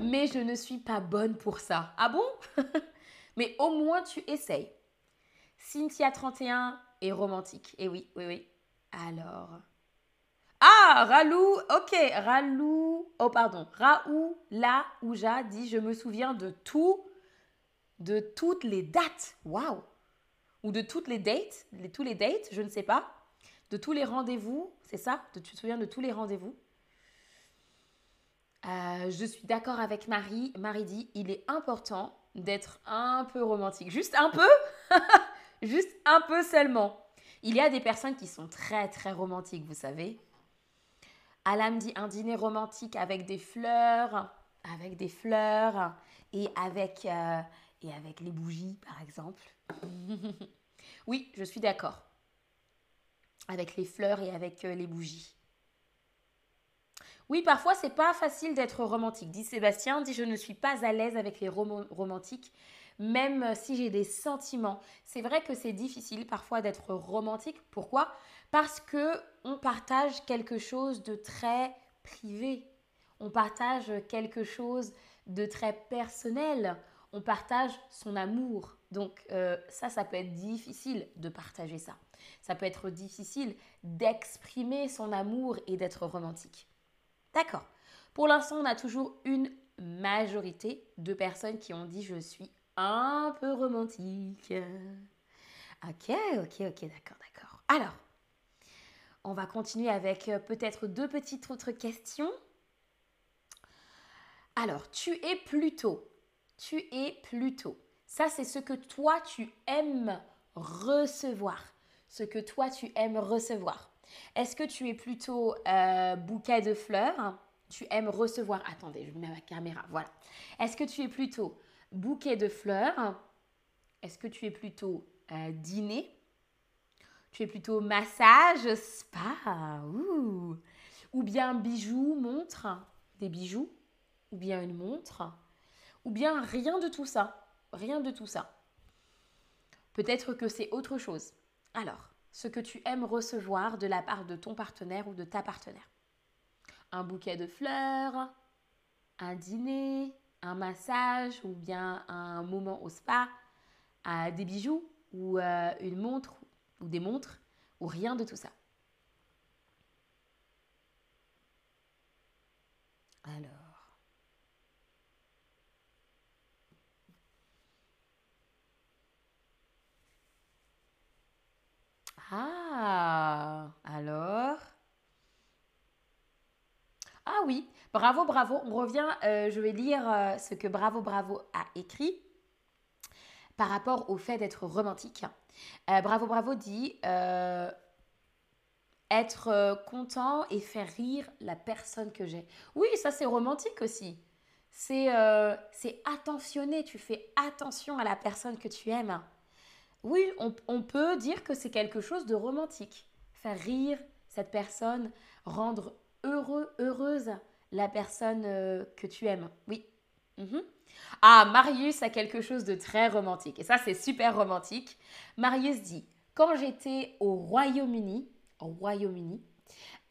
mais je ne suis pas bonne pour ça. Ah bon? Mais au moins tu essayes. Cynthia31 romantique. Et eh oui, oui, oui. Alors. Ah, Ralou, ok, Ralou, oh pardon, Raoult, La Ouja dit Je me souviens de tout, de toutes les dates, waouh, ou de toutes les dates, les, tous les dates, je ne sais pas, de tous les rendez-vous, c'est ça? Tu te souviens de tous les rendez-vous? Euh, Je suis d'accord avec Marie. Marie dit Il est important d'être un peu romantique. Juste un peu? Juste un peu seulement. Il y a des personnes qui sont très très romantiques, vous savez. Alam dit un dîner romantique avec des fleurs, avec des fleurs et avec, euh, les bougies, par exemple. oui, je suis d'accord. Avec les fleurs et avec euh, les bougies. Oui, parfois c'est pas facile d'être romantique. Dit Sébastien, dit je ne suis pas à l'aise avec les romantiques, même si j'ai des sentiments. C'est vrai que c'est difficile parfois d'être romantique. Pourquoi? Parce que on partage quelque chose de très privé. On partage quelque chose de très personnel. On partage son amour. Donc euh, ça, ça peut être difficile de partager ça. Ça peut être difficile d'exprimer son amour et d'être romantique. D'accord. Pour l'instant, on a toujours une majorité de personnes qui ont dit je suis un peu romantique. Ok, ok, ok, d'accord, d'accord. Alors, on va continuer avec euh, peut-être deux petites autres questions. Alors, tu es plutôt, tu es plutôt. Ça, c'est ce que toi, tu aimes recevoir. Ce que toi, tu aimes recevoir. Est-ce que tu es plutôt euh, bouquet de fleurs? Tu aimes recevoir. Attendez, je mets ma caméra. Voilà. Est-ce que tu es plutôt bouquet de fleurs. Est-ce que tu es plutôt euh, dîner? Tu es plutôt massage, spa? Ou bien bijoux, montre? Des bijoux? Ou bien une montre? Ou bien rien de tout ça? Rien de tout ça. Peut-être que c'est autre chose. Alors, ce que tu aimes recevoir de la part de ton partenaire ou de ta partenaire? Un bouquet de fleurs, un dîner, un massage ou bien un moment au spa, des bijoux ou euh, une montre ou des montres ou rien de tout ça. Alors. Ah, alors? Ah oui, bravo, bravo. On revient, euh, je vais lire euh, ce que Bravo, bravo a écrit par rapport au fait d'être romantique. Euh, bravo, bravo dit être content et faire rire la personne que j'ai. Oui, ça c'est romantique aussi. C'est attentionné, tu fais attention à la personne que tu aimes. Oui, on, peut dire que c'est quelque chose de romantique. Faire rire cette personne, rendre heureuse la personne euh, que tu aimes. Oui. Mhm. Ah, Marius a quelque chose de très romantique. Et ça, c'est super romantique. Marius dit, quand j'étais au Royaume-Uni, au Royaume-Uni,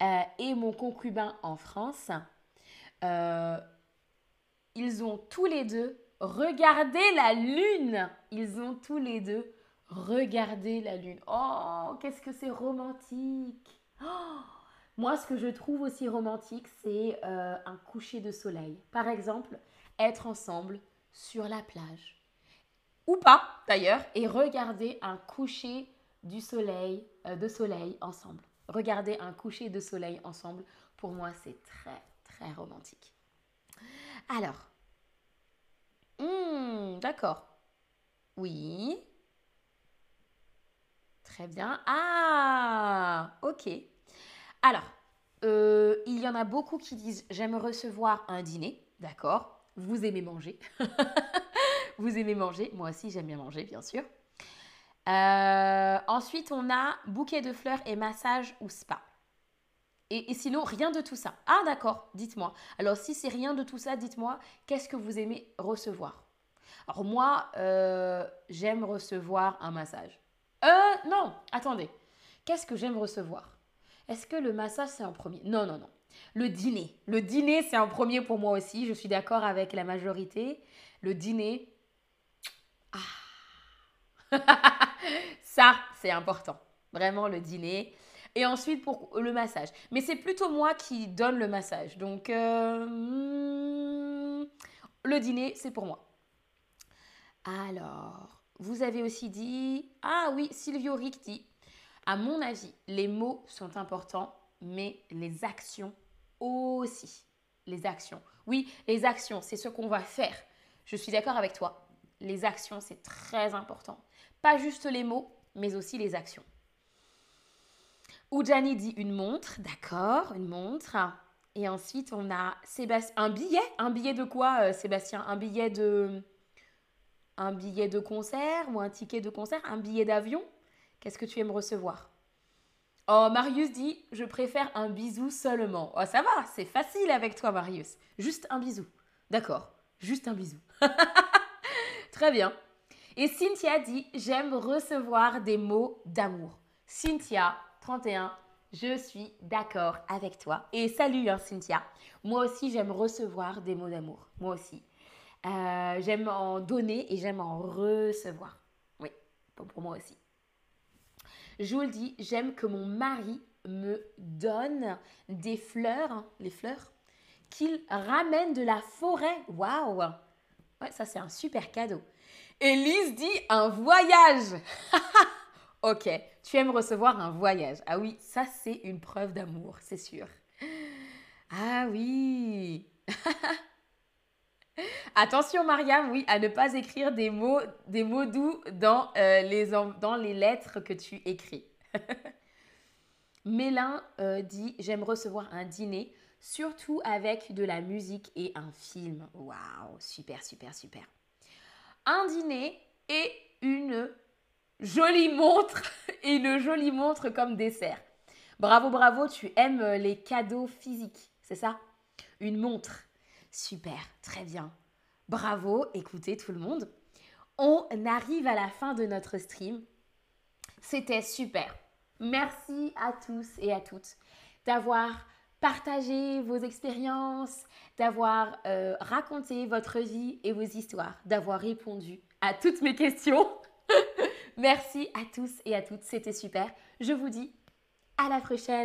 euh, et mon concubin en France, euh, ils ont tous les deux regardé la lune. Ils ont tous les deux Regardez la lune. Oh, qu'est-ce que c'est romantique. Oh, moi, ce que je trouve aussi romantique, c'est euh, un coucher de soleil. Par exemple, être ensemble sur la plage. Ou pas, d'ailleurs, et regarder un coucher du soleil, euh, de soleil ensemble. Regarder un coucher de soleil ensemble, pour moi, c'est très, très romantique. Alors, hmm, d'accord. Oui, Très bien. Ah, ok. Alors, euh, il y en a beaucoup qui disent j'aime recevoir un dîner. D'accord. Vous aimez manger. Vous aimez manger. Moi aussi, j'aime bien manger, bien sûr. Euh, ensuite, on a bouquet de fleurs et massage ou spa. Et, sinon, rien de tout ça. Ah, d'accord, dites-moi. Alors, si c'est rien de tout ça, dites-moi, qu'est-ce que vous aimez recevoir? Alors, moi, euh, j'aime recevoir un massage. Euh, non, attendez. Qu'est-ce que j'aime recevoir? Est-ce que le massage, c'est en premier? Non, non, non. Le dîner. Le dîner, c'est en premier pour moi aussi. Je suis d'accord avec la majorité. Le dîner. Ah Ça, c'est important. Vraiment, le dîner. Et ensuite, pour le massage. Mais c'est plutôt moi qui donne le massage. Donc, euh, hmm, le dîner, c'est pour moi. Alors, vous avez aussi dit, ah oui, Silvio Ricti, à mon avis, les mots sont importants, mais les actions aussi. Les actions. Oui, les actions, c'est ce qu'on va faire. Je suis d'accord avec toi. Les actions, c'est très important. Pas juste les mots, mais aussi les actions. Oudjani dit une montre, d'accord, une montre. Et ensuite, on a Sébastien, un billet. Un billet de quoi, euh, Sébastien? Un billet de un billet de concert ou un ticket de concert, un billet d'avion? Qu'est-ce que tu aimes recevoir? Oh, Marius dit Je préfère un bisou seulement. Oh, ça va, c'est facile avec toi, Marius. Juste un bisou. D'accord, juste un bisou. Très bien. Et Cynthia dit J'aime recevoir des mots d'amour. Cynthia, 31, je suis d'accord avec toi. Et salut hein, Cynthia. Moi aussi, j'aime recevoir des mots d'amour. Moi aussi. Euh, j'aime en donner et j'aime en recevoir. Oui, pour moi aussi. Jules dit J'aime que mon mari me donne des fleurs, hein, les fleurs, qu'il ramène de la forêt. Waouh Ouais, ça c'est un super cadeau. Elise dit un voyage. ok, tu aimes recevoir un voyage. Ah oui, ça c'est une preuve d'amour, c'est sûr. Ah oui. Attention Mariam, oui, à ne pas écrire des mots, des mots doux dans, euh, les, dans les lettres que tu écris. Mélin euh, dit J'aime recevoir un dîner, surtout avec de la musique et un film. Waouh, super, super, super. Un dîner et une jolie montre, et une jolie montre comme dessert. Bravo, bravo, tu aimes les cadeaux physiques, c'est ça? Une montre. Super, très bien. Bravo, écoutez tout le monde. On arrive à la fin de notre stream. C'était super. Merci à tous et à toutes d'avoir partagé vos expériences, d'avoir euh, raconté votre vie et vos histoires, d'avoir répondu à toutes mes questions. Merci à tous et à toutes, c'était super. Je vous dis à la prochaine.